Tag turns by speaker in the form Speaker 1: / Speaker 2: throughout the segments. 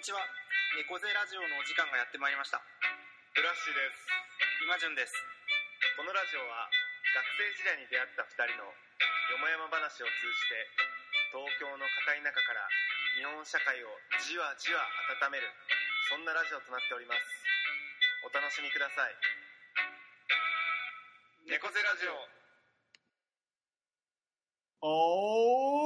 Speaker 1: にちは。猫背ラジオのお時間がやってまいりました。
Speaker 2: ブラッシュです。
Speaker 1: 今順です。
Speaker 2: このラジオは学生時代に出会った2人のよもやま話を通じて東京の片田舎から日本社会をじわじわ温めるそんなラジオとなっております。お楽しみください。猫背ラジオ。
Speaker 3: オー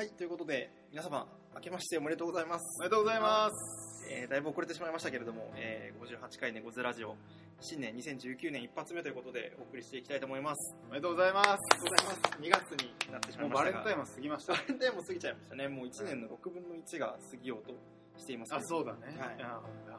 Speaker 1: はいということで皆様明けましておめでとうございます
Speaker 3: おめでとうございます。
Speaker 1: えーだいぶ遅れてしまいましたけれども、えー58回猫背ラジオ新年2019年一発目ということでお送りしていきたいと思います
Speaker 3: おめでとうございます。
Speaker 1: ありがとうございます2月になってしま
Speaker 3: も
Speaker 1: いうましたが
Speaker 3: バレンタインも過ぎました
Speaker 1: バ。レンタインも過ぎちゃいましたねもう1年の6分の1が過ぎようとしていますけ
Speaker 3: あ、
Speaker 1: ど
Speaker 3: そうだね。
Speaker 1: はい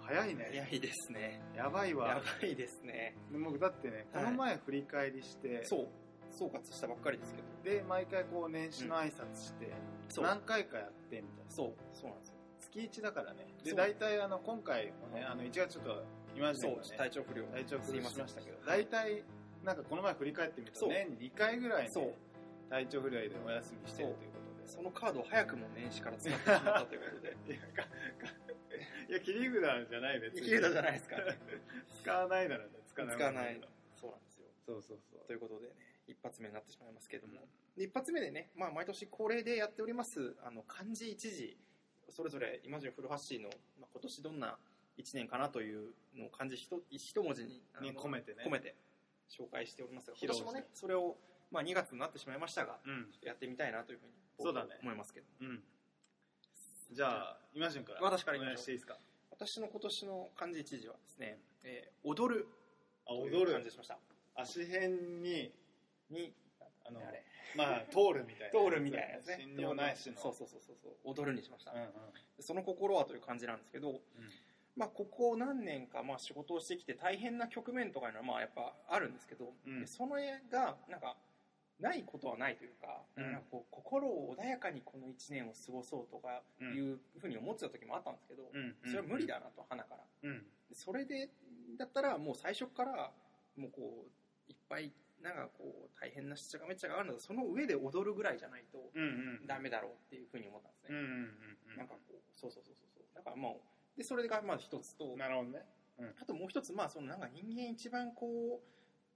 Speaker 3: 早いね。
Speaker 1: 早いですね
Speaker 3: やばいわ
Speaker 1: や。ばいですね
Speaker 3: でもだってね、こ
Speaker 1: はい
Speaker 3: の前振り返りして、
Speaker 1: そう総括したばっかりですけど
Speaker 3: で、毎回こう年始の挨拶して、
Speaker 1: そう。
Speaker 3: 何回かやってみたいな。
Speaker 1: そう。そうなんですよ。
Speaker 3: 月1だからね。で、大体あの、今回もね、あの、1月ちょっと、今まで
Speaker 1: そう
Speaker 3: ね、
Speaker 1: 体調不良
Speaker 3: 体調崩し
Speaker 1: すいま
Speaker 3: したけど、
Speaker 1: はい
Speaker 3: 大体、なんかこの前振り返ってみると、年2回ぐらい
Speaker 1: そう。
Speaker 3: ね、体調不良でお休みしてるということで。
Speaker 1: そのカードを早くも年始から使ってしまったということで。
Speaker 3: いや、かかいや切り札じゃない別に。
Speaker 1: 切れたじゃないですか
Speaker 3: 使わないならね、使わない。
Speaker 1: 使わない。そうなんですよ。
Speaker 3: そうそうそう。
Speaker 1: ということでね一発目になってしまいますけれども、で一発目でね、まあ、毎年恒例でやっておりますあの漢字一字それぞれ今順古橋の、まあ、今年どんな1年かなというのを漢字一一文字にあの
Speaker 3: に込めてね。
Speaker 1: 込めて紹介しておりますが今年もねそれを、まあ、2月になってしまいましたが
Speaker 3: うん。
Speaker 1: やってみたいなというふうに
Speaker 3: そうだね
Speaker 1: 思いますけど
Speaker 3: うん。じゃあ、今順から。
Speaker 1: 私から行
Speaker 3: お願いしていいですか？
Speaker 1: 私の今年の漢字一字はですね、えー踊る
Speaker 3: あ、
Speaker 1: とい
Speaker 3: 踊る
Speaker 1: う漢字。にしました
Speaker 3: 足辺に、
Speaker 1: に
Speaker 3: あの
Speaker 1: あれ、
Speaker 3: まあ、通るみたいな。
Speaker 1: 通るみたいなやつね
Speaker 3: 信用ないしの。
Speaker 1: そうそうそうそうそう踊るにしました、
Speaker 3: うんうん。
Speaker 1: その心はという感じなんですけど、まあ、ここ何年かまあ仕事をしてきて大変な局面とかいうのはまあやっぱあるんですけど、
Speaker 3: うん
Speaker 1: でその絵がなんかないことはないというか,、
Speaker 3: うん
Speaker 1: なんかこう心を穏やかにこの1年を過ごそうとかいうふうに思ってた時もあったんですけど、
Speaker 3: うん。
Speaker 1: それは無理だなと花から
Speaker 3: うん。
Speaker 1: それでだったらもう最初からもうこういっぱいなんかこう大変なしっちゃかめっちゃがあるのでその上で踊るぐらいじゃないと
Speaker 3: うんうん。
Speaker 1: ダメだろうっていうふうに思ったんですね、
Speaker 3: うんうんうん。
Speaker 1: なんかこうそうそうそうそうそうだからもうでそれがまず一つと
Speaker 3: なるほどね。
Speaker 1: あともう一つまあそのなんか人間一番こう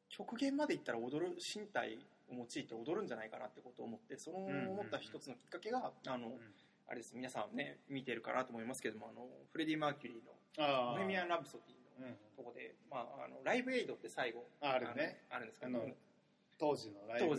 Speaker 1: 極限までいったら踊る身体を用いて踊るんじゃないかなってことを思ってその
Speaker 3: んうんうん
Speaker 1: 思った一つのきっかけがあの、あれです皆さんね見てるかなと思いますけどもあのフレディ・マーキュリーの
Speaker 3: ああ。
Speaker 1: 「ボヘミアン・ラブソディ」。とこで、まあ、あのライブエイドって最後
Speaker 3: あるね。
Speaker 1: あるんですけど。
Speaker 3: 当時のライブ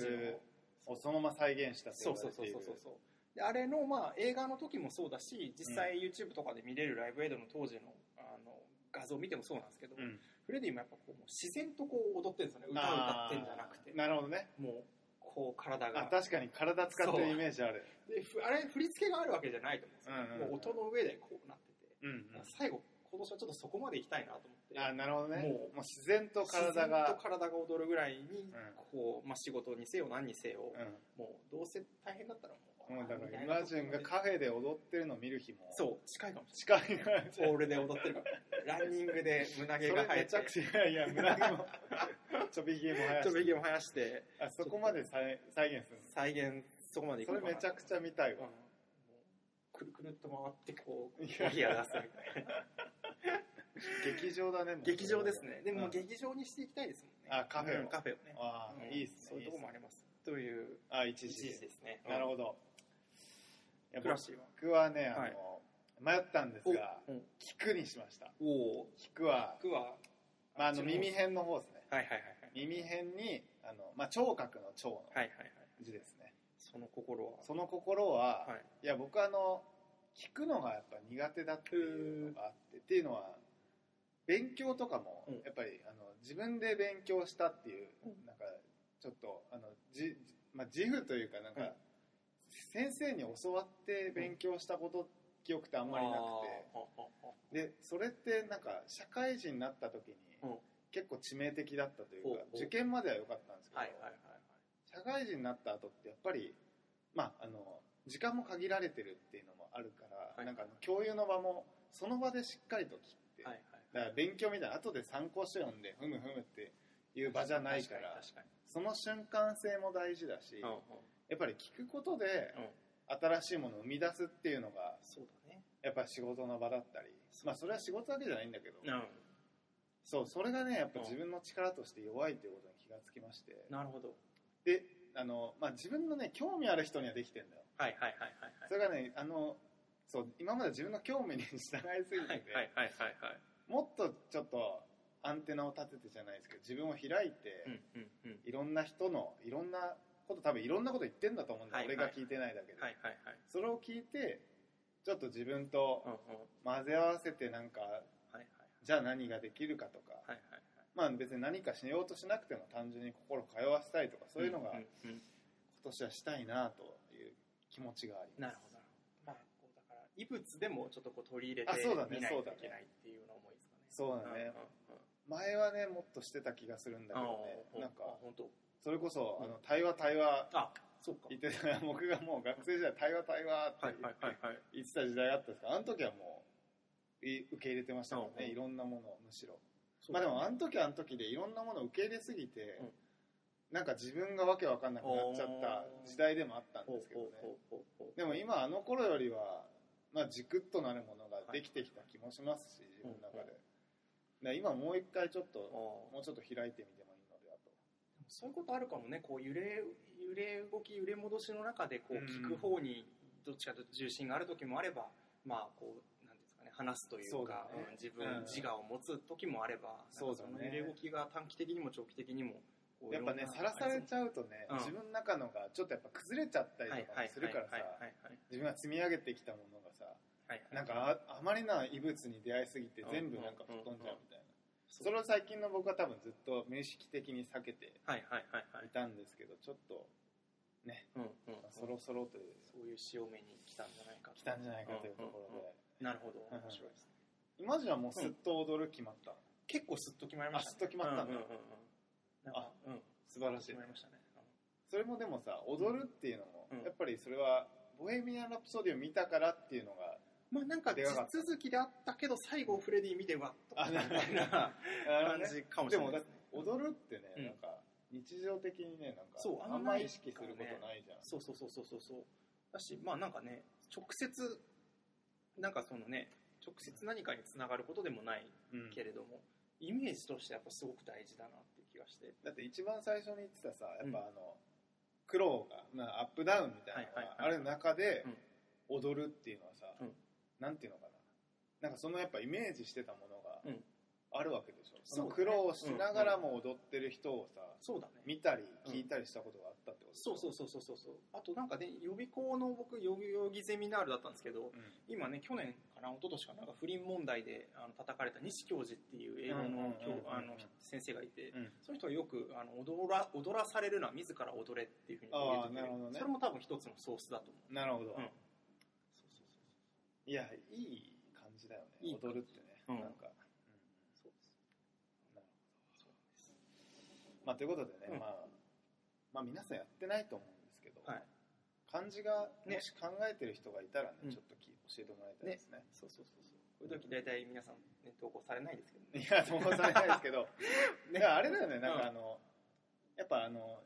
Speaker 3: をそのまま再現したと
Speaker 1: そうそうそうそうそうそう。であれの、まあ、映画の時もそうだし実際 YouTube とかで見れるライブエイドの当時のあの画像を見てもそうなんですけど、
Speaker 3: うん。
Speaker 1: フレディもやっぱこう自然とこう踊ってるんですよね。歌を歌ってんじゃなくて。
Speaker 3: なるほどね。
Speaker 1: もうこう体が。
Speaker 3: あ、確かに体使ってるイメージある。
Speaker 1: でふあれ振り付けがあるわけじゃないと思うんですよ、
Speaker 3: うんうんうん。
Speaker 1: もう音の上でこうなってて、
Speaker 3: うん。
Speaker 1: 最後今年はちょっとそこまで行きたいなと思って。
Speaker 3: あ、なるほどね。
Speaker 1: もう。
Speaker 3: もう自然と体
Speaker 1: 自然
Speaker 3: が
Speaker 1: と。体が踊るぐらいに、
Speaker 3: ん
Speaker 1: こうまあ、仕事にせよ何にせよ、
Speaker 3: う
Speaker 1: もうどうせ大変だったらもう、
Speaker 3: ん。もうだから、イマジンがカフェで踊ってるのを見る日も。
Speaker 1: そう近いかもし
Speaker 3: 近いぐらい。
Speaker 1: れない。ホールで踊ってるから。ランニングで胸毛
Speaker 3: そ
Speaker 1: が生えて。
Speaker 3: れめちゃくちゃ、いやいや、胸毛も、ちょびひげも生やして。
Speaker 1: ちょびひげも生やして。
Speaker 3: あそこまで再再現する
Speaker 1: 再現そこまでいく
Speaker 3: それめちゃくちゃ見たい
Speaker 1: うん。も
Speaker 3: わ。
Speaker 1: うくるくるっと回ってこう
Speaker 3: いや。
Speaker 1: コーヒーを出すみたいな
Speaker 3: 劇場だね、
Speaker 1: 劇場ですね。でも
Speaker 3: うん。
Speaker 1: 劇場にしていきたいですもんね。
Speaker 3: あカフェを。
Speaker 1: うんカフェをね。
Speaker 3: ああ、
Speaker 1: うん。
Speaker 3: いいっすね。
Speaker 1: そういうところもあります。という
Speaker 3: あ、一
Speaker 1: 一
Speaker 3: 時
Speaker 1: 時ですね。
Speaker 3: なるほど。僕はね、あ
Speaker 1: はい。
Speaker 3: の、迷ったんですが、聞くにしました。
Speaker 1: おお
Speaker 3: 聞くは、
Speaker 1: 僕は
Speaker 3: まあ、あの、耳辺の方ですね。
Speaker 1: はいはいはい
Speaker 3: 耳辺に、あの、まあ、聴覚の聴の字ですね。
Speaker 1: その心は。
Speaker 3: その心は、
Speaker 1: はい。
Speaker 3: いや、僕あの、聞くのがやっぱ苦手だっていうのがあって、っていうのは、勉強とかも
Speaker 1: うん、
Speaker 3: やっぱり、あの、自分で勉強したっていう、
Speaker 1: うん。
Speaker 3: なんか、ちょっと、あの、じ、まあ、自負というか、なんか、
Speaker 1: うん。
Speaker 3: 先生に教わって勉強したこと、記憶ってあんまりなくて、でそれってなんか社会人になった時に
Speaker 1: うん。
Speaker 3: 結構致命的だったというか、受験までは良かったんですけど、社会人になった後ってやっぱりまああの時間も限られてるっていうのもあるから、
Speaker 1: はい。
Speaker 3: なんかあの共有の場もその場でしっかりとだから勉強みたいな後で参考書読んでふむふむっていう場じゃないからその瞬間性も大事だし、
Speaker 1: 確かに
Speaker 3: やっぱり聞くことで
Speaker 1: うん。うん
Speaker 3: 新しいものを生み出すっていうのが
Speaker 1: そうだね。
Speaker 3: やっぱ仕事の場だったりまあそれは仕事だけじゃないんだけど、
Speaker 1: うん。
Speaker 3: そうそれがねやっぱ自分の力として弱いということに気がつきまして。
Speaker 1: なるほど。
Speaker 3: であの、まあ、自分のね興味ある人にはできてんだよ。
Speaker 1: はいはいはいはいはい。
Speaker 3: それがねあのそう今まで自分の興味に従いすぎてて、
Speaker 1: はいはいはいはいはい
Speaker 3: もっとちょっとアンテナを立ててじゃないですけど自分を開いて、
Speaker 1: うんうんうん。
Speaker 3: いろんな人のいろんなこと多分いろんなこと言ってんだと思うんだよ、
Speaker 1: はいはい。
Speaker 3: 俺が聞いてないだけで、
Speaker 1: はいはいはい。
Speaker 3: それを聞いてちょっと自分と混ぜ合わせてなんか
Speaker 1: はいはい
Speaker 3: じゃあ何ができるかとか、
Speaker 1: はいはいはい。
Speaker 3: まあ別に何かしようとしなくても単純に心通わせたいとかそういうのが
Speaker 1: ん。
Speaker 3: 今年はしたいなという気持ちがあります。
Speaker 1: なるほど異物でもちょっとこう取り入れて
Speaker 3: あそうだね
Speaker 1: みないと
Speaker 3: そうだね
Speaker 1: いけないっていうような思いですかね。
Speaker 3: そうだね。
Speaker 1: んんうん。
Speaker 3: 前はねもっとしてた気がするんだけどね。なんか
Speaker 1: あ本当。
Speaker 3: それこそ
Speaker 1: うん。
Speaker 3: あの対話対話
Speaker 1: あそうか。
Speaker 3: 言ってた僕がもう学生時代対話対話って言ってた時代があったんですけどあの時はもうい受け入れてましたから
Speaker 1: うんうん。
Speaker 3: ねいろんなものをむしろ。まあでもあの時はあの時でいろんなものを受け入れすぎて
Speaker 1: うん。
Speaker 3: なんか自分がわけわかんなくなっちゃった時代でもあったんですけどね。でも今あの頃よりはまあ軸となるものができてきた気もしますし自分の中で。だから今もう一回ちょっともうちょっと開いてみてもいいのではと。
Speaker 1: そういうことあるかもね。こう揺れ揺れ動き揺れ戻しの中でこう
Speaker 3: うん。
Speaker 1: 聞く方にどっちかと重心がある時もあればまあこうなんですかね話すというか
Speaker 3: だね。
Speaker 1: うん自分、
Speaker 3: うん。
Speaker 1: 自我を持つ時もあれば
Speaker 3: そうだね。
Speaker 1: なんかの揺れ動きが短期的にも長期的にも
Speaker 3: やっぱねさらされちゃうとね
Speaker 1: うん。
Speaker 3: 自分の中のがちょっとやっぱ崩れちゃったり
Speaker 1: はい
Speaker 3: とかもするからさ自分が積み上げてきたものがさ
Speaker 1: はいはい。
Speaker 3: なんかああまりな異物に出会いすぎて
Speaker 1: うん。
Speaker 3: 全部なんか吹っ飛んじゃうみたいな。
Speaker 1: そ
Speaker 3: それを最近の僕は多分ずっと無意識的に避けて
Speaker 1: はいはいはいはい。
Speaker 3: いたんですけどちょっとね
Speaker 1: うんうん
Speaker 3: そろそろという
Speaker 1: そういう潮目に来たんじゃないかと。
Speaker 3: 来たんじゃないかというところ
Speaker 1: うんうんうん。
Speaker 3: で
Speaker 1: なるほど。
Speaker 3: うん。
Speaker 1: 面白いですね。
Speaker 3: 今じゃもうすっと踊る決まった
Speaker 1: 結構スッと決まりましたね。
Speaker 3: あスッと決まったんだ。
Speaker 1: うんうんうんうんなんかうん。
Speaker 3: 素晴らしい。
Speaker 1: ね。
Speaker 3: それもでもさ踊るっていうのも
Speaker 1: うん。
Speaker 3: やっぱりそれはボヘミアン・ラプソディを見たからっていうのが
Speaker 1: まあなんか地
Speaker 3: でかかった。
Speaker 1: 続きであったけど最後フレディ見てわっと。
Speaker 3: あ
Speaker 1: みたいな感じかもしれないですね。
Speaker 3: 踊るってね
Speaker 1: うん。
Speaker 3: なんか日常的にねなんか
Speaker 1: そうあんま
Speaker 3: 意識することないじゃん。
Speaker 1: そうそうそうそうそうそう。だしまあなんかね直接なんかそのね直接何かにつながることでもない
Speaker 3: うん
Speaker 1: けれども、イメージとしてやっぱすごく大事だなっがして。
Speaker 3: だって一番最初に言ってたさやっぱあの苦労がまあアップダウンみたいなのがある中で
Speaker 1: うん。
Speaker 3: 踊るっていうのはさ
Speaker 1: うん。
Speaker 3: なんていうのかな。なんかそのやっぱイメージしてたものが
Speaker 1: うん
Speaker 3: あるわけでしょ。そ苦労しながらも踊ってる人をさ
Speaker 1: そうだね。
Speaker 3: 見たり
Speaker 1: うん
Speaker 3: 聞いたりしたことがあったってこと
Speaker 1: そうそうそうそうそうそう。あとなんかね予備校の僕予備予備ゼミナールだったんですけど
Speaker 3: うん。
Speaker 1: 今ね去年かな一昨年かななんか不倫問題であの叩かれた西教授っていう英語
Speaker 3: うんうんうんうん
Speaker 1: あの先生がいて、
Speaker 3: うん。
Speaker 1: その人はよくあの踊ら踊らされるのは自ら踊れっていうふうに言
Speaker 3: あー
Speaker 1: うて
Speaker 3: なるほどね。
Speaker 1: それも多分一つのソースだと思う。
Speaker 3: なるほど。
Speaker 1: うん。
Speaker 3: いやいい感じだよね。
Speaker 1: いい
Speaker 3: 踊るってね。
Speaker 1: うん。
Speaker 3: なんか
Speaker 1: そうです
Speaker 3: なるほ
Speaker 1: そうです
Speaker 3: どまあということでね
Speaker 1: うん
Speaker 3: まあまあ皆さんやってないと思うんですけど
Speaker 1: はい。
Speaker 3: 漢字が
Speaker 1: ね
Speaker 3: もし考えてる人がいたらね
Speaker 1: うん
Speaker 3: ちょっとき教えてもらいたいですね
Speaker 1: そうそうそうそう。こういう時大体皆さん、ね、投稿されないですけどね。
Speaker 3: いや、ともされないですけど、
Speaker 1: ね
Speaker 3: あれだよね、なん
Speaker 1: うん
Speaker 3: かあの、やっぱあの、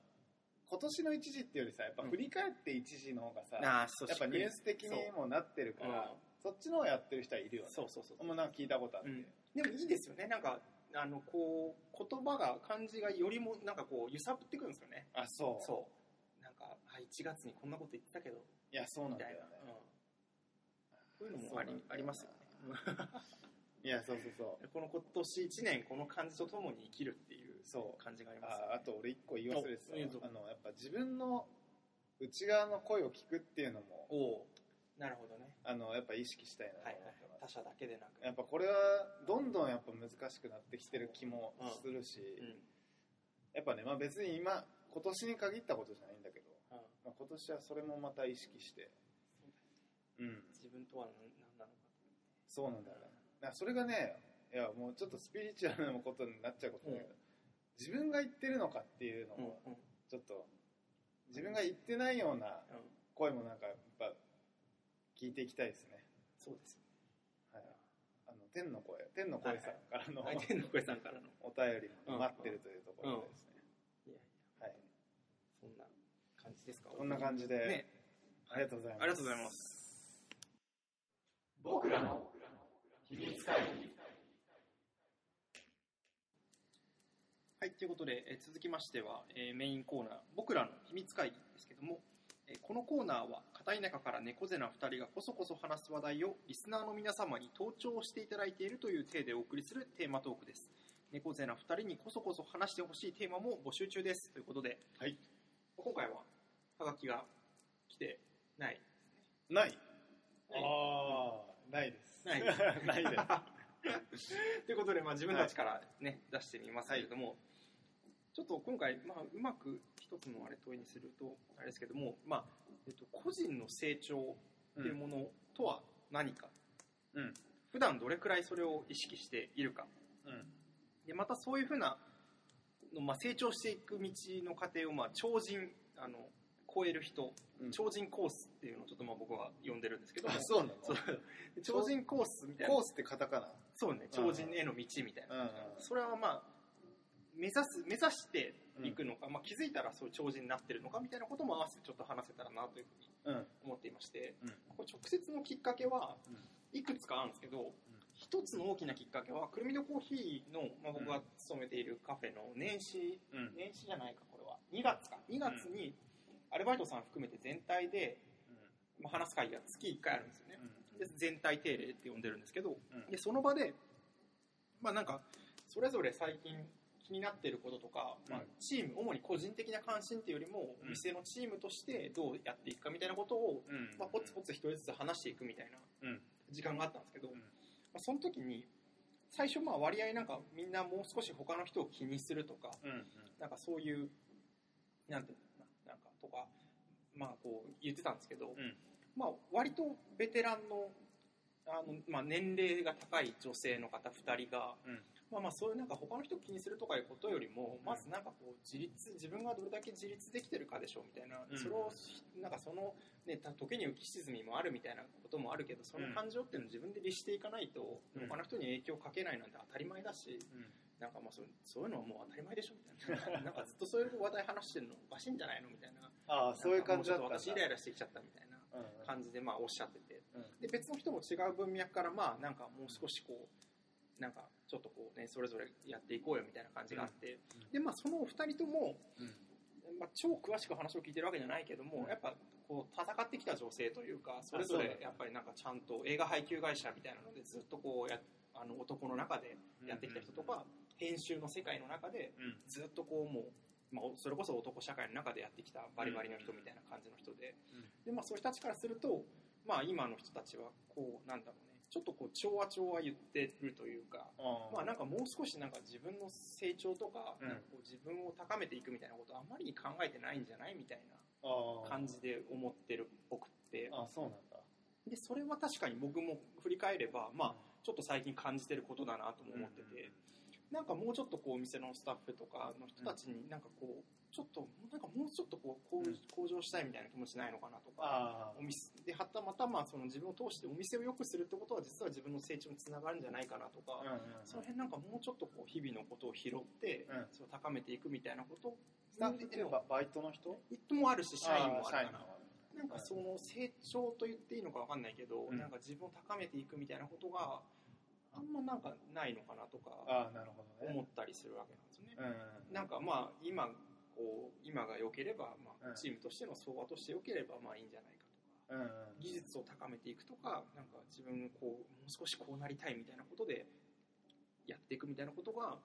Speaker 3: 今年の一時っていうよりさ、やっぱ振り返って一時の方がさ、
Speaker 1: ああ、そう
Speaker 3: やっぱニュース的にもなってるから、そっちの方やってる人はいるよね。
Speaker 1: そうそうそうそう。
Speaker 3: もうなんか聞いたことあって。
Speaker 1: うんでもいいですよね。なんか、あの、こう、言葉が、漢字がよりも、なんかこう、揺さぶってくるんですよね。
Speaker 3: あ、そう。
Speaker 1: そう。なんか、あ、1月にこんなこと言ってたけど、
Speaker 3: いや、そうなん。だよね。
Speaker 1: うんこういうのもありありますよね。
Speaker 3: いや、そうそうそう。
Speaker 1: この今年1年、この漢字とともに生きるっていう
Speaker 3: そう
Speaker 1: 感じがありますよね。
Speaker 3: ああと俺一個言い忘れてたあの、やっぱ自分の内側の声を聞くっていうのも、
Speaker 1: おおなるほどね。
Speaker 3: あの、やっぱ意識したいなと
Speaker 1: はい
Speaker 3: 思ってます。
Speaker 1: はい。他者だけでなく。
Speaker 3: やっぱこれはどんどんやっぱ難しくなってきてる気もするし、
Speaker 1: うん。
Speaker 3: やっぱね、まあ、別に今今年に限ったことじゃないんだけど、
Speaker 1: うん
Speaker 3: まあ、今年はそれもまた意識してうん
Speaker 1: 自分とは何何なのか
Speaker 3: そうなんだよねだからそれがねいやもうちょっとスピリチュアルなことになっちゃうことだけど、自分が言ってるのかっていうの
Speaker 1: うん
Speaker 3: も
Speaker 1: うん
Speaker 3: ちょっと自分が言ってないような
Speaker 1: うん
Speaker 3: 声もなんかやっぱ聞いていきたいですね、
Speaker 1: そうです。よ
Speaker 3: はい、あの天の声天の声さんからの、
Speaker 1: 相手の声さんからの。
Speaker 3: お便りも待ってるというところでですね、
Speaker 1: い。やいや。
Speaker 3: はい、
Speaker 1: そんな感じですか？
Speaker 3: こんな感じで
Speaker 1: ね。
Speaker 3: ありがとうございます。
Speaker 1: ありがとうございます。
Speaker 4: 僕らの秘密会議。
Speaker 1: はい、ということで、えー続きましては、えーメインコーナー、僕らの秘密会議ですけども、えーこのコーナーは、片田舎から猫背な2人がこそこそ話す話題をリスナーの皆様に登聴していただいているという体でお送りするテーマトークです。猫背な2人にこそこそ話してほしいテーマも募集中です。ということで、
Speaker 3: はい。
Speaker 1: 今回は、はがきが来てない。
Speaker 3: ない。
Speaker 1: はい。
Speaker 3: ああないです。
Speaker 1: ない。
Speaker 3: ないです。
Speaker 1: ということで、まあ、自分たちからね、出してみますけれども、ちょっと今回、まあ、うまく一つのあれ問いにするとあれですけども、まあえっと、個人の成長っていうものとは何か、
Speaker 3: うん。
Speaker 1: 普段どれくらいそれを意識しているか。
Speaker 3: うん。
Speaker 1: でまたそういうふうなの、まあ、成長していく道の過程を、まあ、超人あの超える人、
Speaker 3: うん。
Speaker 1: 超人コースっていうのをちょっとまあ僕は呼んでるんですけど
Speaker 3: そうなの？
Speaker 1: 超人コースみたいな。
Speaker 3: コースってカタカナ？
Speaker 1: そうね超人への道みたいな。
Speaker 3: うんうん。
Speaker 1: それはまあ目指す目指していくのか、まあ、気づいたらそういう超人になってるのかみたいなことも合わせてちょっと話せたらなというふうに
Speaker 3: うん。
Speaker 1: 思っていまして、
Speaker 3: うん。
Speaker 1: これ直接のきっかけはいくつかあるんですけど、一つの大きなきっかけはくるみのコーヒーの、まあ、僕が勤めているカフェの年始、
Speaker 3: うん。
Speaker 1: 年始じゃないかこれは。2月か。2月にアルバイトさん含めて全体で、まあ、話す会議が月1回あるんですよね、で全体定例って呼んでるんですけど、
Speaker 3: うん。
Speaker 1: でその場でまあなんかそれぞれ最近気になってることとか、まあ
Speaker 3: うん、
Speaker 1: チーム主に個人的な関心っていうよりも、店のチームとしてどうやっていくかみたいなことを、
Speaker 3: うん。
Speaker 1: まあ、ポツポツ一人ずつ話していくみたいな
Speaker 3: うん。
Speaker 1: 時間があったんですけど、
Speaker 3: ん。
Speaker 1: まあ、その時に最初まあ割合なんかみんなもう少し他の人を気にするとか
Speaker 3: うん
Speaker 1: なんかそういうなんていうのかななんかとかまあこう言ってたんですけど、
Speaker 3: ん。
Speaker 1: まあ割とベテランのあの、まあ、年齢が高い女性の方2人が、
Speaker 3: うん
Speaker 1: まあまあそういうなんか他の人を気にするとかいうことよりも、まずなんかこう自立自分がどれだけ自立できてるかでしょうみたいな、
Speaker 3: うん。
Speaker 1: それをなんかその、ね、た時に浮き沈みもあるみたいなこともあるけどその感情っていうのを自分で律していかないと、
Speaker 3: うん
Speaker 1: 他の人に影響をかけないなんて当たり前だし、なんかまあそうそういうのはもう当たり前でしょみたいな。なんかずっとそういう話題話してるのおかしいんじゃないのみたいな。
Speaker 3: ああそういう感じだ。った
Speaker 1: 私イライラしてきちゃったみたいな
Speaker 3: うん
Speaker 1: 感じでまあおっしゃってて。
Speaker 3: うん。
Speaker 1: で別の人も違う文脈からまあなんかもう少しこうなんかちょっとこうねそれぞれやっていこうよみたいな感じがあって、
Speaker 3: うん。
Speaker 1: でまあそのお二人とも、
Speaker 3: うん。
Speaker 1: まあ、超詳しく話を聞いてるわけじゃないけども、
Speaker 3: うん。
Speaker 1: やっぱこう戦ってきた女性というかそれぞれやっぱりなんかちゃんと映画配給会社みたいなのでずっとこうやあの男の中でやってきた人とか、編集の世界の中で
Speaker 3: うん。
Speaker 1: ずっとこうもう、まあ、それこそ男社会の中でやってきたバリバリの人みたいな感じの人で,、でまあ、そういう人たちからすると、まあ、今の人たちはこうなんだろうねちょっとこう調和調和言ってるというか、
Speaker 3: あ
Speaker 1: まあ、なんかもう少しなんか自分の成長とか,、
Speaker 3: うん。
Speaker 1: なんかこう自分を高めていくみたいなことあんまり考えてないんじゃないみたい
Speaker 3: あ
Speaker 1: な感じで思ってるっぽくって。
Speaker 3: あそうなんだ。
Speaker 1: でそれは確かに僕も振り返れば、まあ、ちょっと最近感じてることだなとも思ってて、なんかもうちょっとこうお店のスタッフとかの人たちになんかこうちょっとなんかもうちょっとこう向上したいみたいな気持ちないのかなとか。
Speaker 3: あ
Speaker 1: お店ではたまたまその自分を通してお店を良くするってことは実は自分の成長につながるんじゃないかなとか、その辺なんかもうちょっとこう日々のことを拾って、
Speaker 3: うん。
Speaker 1: それを高めていくみたいなこと
Speaker 3: スタッフっていうのはバイトの人？
Speaker 1: もあるし社員もあるかな
Speaker 3: あ
Speaker 1: なんかその成長と言っていいのか分かんないけど、
Speaker 3: うん。
Speaker 1: なんか自分を高めていくみたいなことがあんまなんかないのかなとか思ったりするわけなんですよね。
Speaker 3: うん。
Speaker 1: なんかまあ今こう今が良ければ、まあ、
Speaker 3: うん。
Speaker 1: チームとしての相和として良ければまあいいんじゃないかとか。
Speaker 3: うん
Speaker 1: 技術を高めていくとかなんか自分こうもう少しこうなりたいみたいなことでやっていくみたいなことが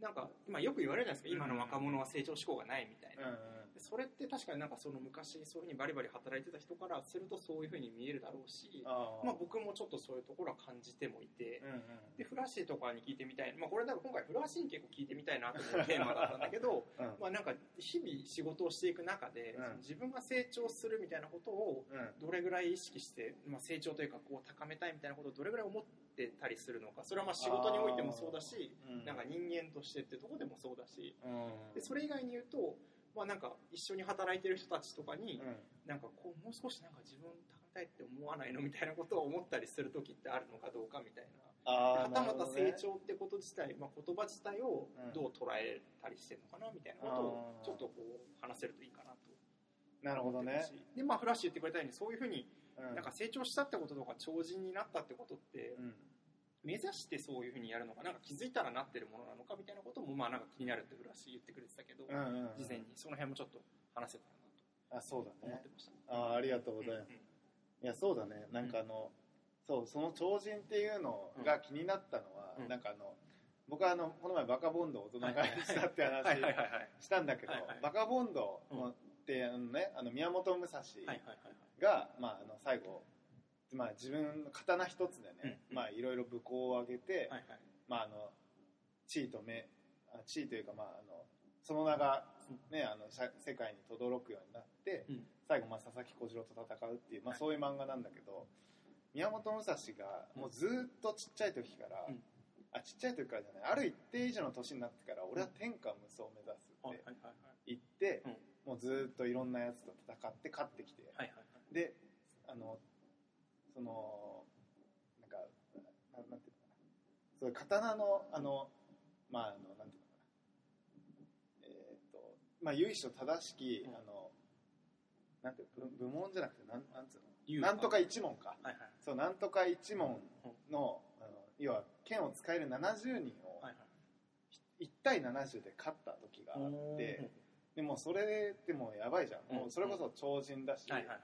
Speaker 1: なんか今よく言われるじゃないですか。今の若者は成長志向がないみたいな、でそれって確かになんかその昔そういうふうにバリバリ働いてた人からするとそういうふうに見えるだろうし
Speaker 3: あ
Speaker 1: まあ、僕もちょっとそういうところは感じてもいて、
Speaker 3: うんうん
Speaker 1: でフラッシーとかに聞いてみたい、まあ、これだから今回フラッシーに結構聞いてみたいなというテーマだったんだけど
Speaker 3: うん。
Speaker 1: まあなんか日々仕事をしていく中で、
Speaker 3: うん。
Speaker 1: 自分が成長するみたいなことを
Speaker 3: うん。
Speaker 1: どれぐらい意識して、まあ、成長というかこう高めたいみたいなことをどれぐらい思ってたりするのかそれはまあ仕事においてもそうだし
Speaker 3: うん。
Speaker 1: なんか人間としてってとこでもそうだし
Speaker 3: うん。
Speaker 1: でそれ以外に言うと、まあ、なんか一緒に働いてる人たちとかに
Speaker 3: うん。
Speaker 1: なんかこうもう少しなんか自分高めたいって思わないのみたいなことを思ったりする時ってあるのかどうかみたいな。
Speaker 3: あ
Speaker 1: はたまた成長ってこと自体、まあ、言葉自体をどう捉えたりしてるのかなみたいなことをちょっとこう話せるといいかなと
Speaker 3: なるほどね、
Speaker 1: でまあフラッシュ言ってくれたようにそういうふうに
Speaker 3: うん。
Speaker 1: なんか成長したってこととか超人になったってことって
Speaker 3: うん
Speaker 1: 目指してそういうふうにやるのかなんか気づいたらなってるものなのかみたいなこともまあなんか気になるってフラッシュ言ってくれてたけど、
Speaker 3: うんうんうん。
Speaker 1: 事前にその辺もちょっと話せたら
Speaker 3: あそうだね。
Speaker 1: なと思ってました、
Speaker 3: あありがとうございます、いやそうだね。なんかあの、そうその超人っていうのが気になったのは、
Speaker 1: うん。
Speaker 3: なんかあの僕はあのこの前バカボンドを大人買いしたって話したんだけど、
Speaker 1: はいはい
Speaker 3: バカボンド
Speaker 1: うん。
Speaker 3: ってあのねあの宮本武蔵
Speaker 1: はいはいはい。
Speaker 3: が、まあ、あの最後、まあ、自分の刀一つでね、
Speaker 1: うん
Speaker 3: まあいろいろ武功を挙げて、
Speaker 1: はいはい。
Speaker 3: まああの地位と名あ地位というかまああのその名がねあの社世界に轟くようになって、
Speaker 1: うん。
Speaker 3: 最後まあ佐々木小次郎と戦うっていうまあそういう漫画なんだけど、宮本武蔵がもうずーっとちっちゃい時から、
Speaker 1: うん。
Speaker 3: あちっちゃい時からじゃないある一定以上の年になってから俺は天下無双を目指す
Speaker 1: はい
Speaker 3: って
Speaker 1: はいはいはい。
Speaker 3: 言って、
Speaker 1: うん。
Speaker 3: もうずーっといろんなやつと戦って勝ってきて、
Speaker 1: はいはいはい
Speaker 3: であのそのなんかななんていうのかな。そういう刀のあのまああのなんていうのかな。えーっとまあ由緒正しき、
Speaker 1: うん。
Speaker 3: あのなんていうの部部門じゃなくてなんなんつうの？なんとか一門か。
Speaker 1: はいはい。
Speaker 3: そうなんとか一門の,、あの要は剣を使える70人を
Speaker 1: はい
Speaker 3: 1対70で勝った時があ
Speaker 1: はい
Speaker 3: って、でもそれでもやばいじゃん、もうそれこそ超人だし、
Speaker 1: はいはいはい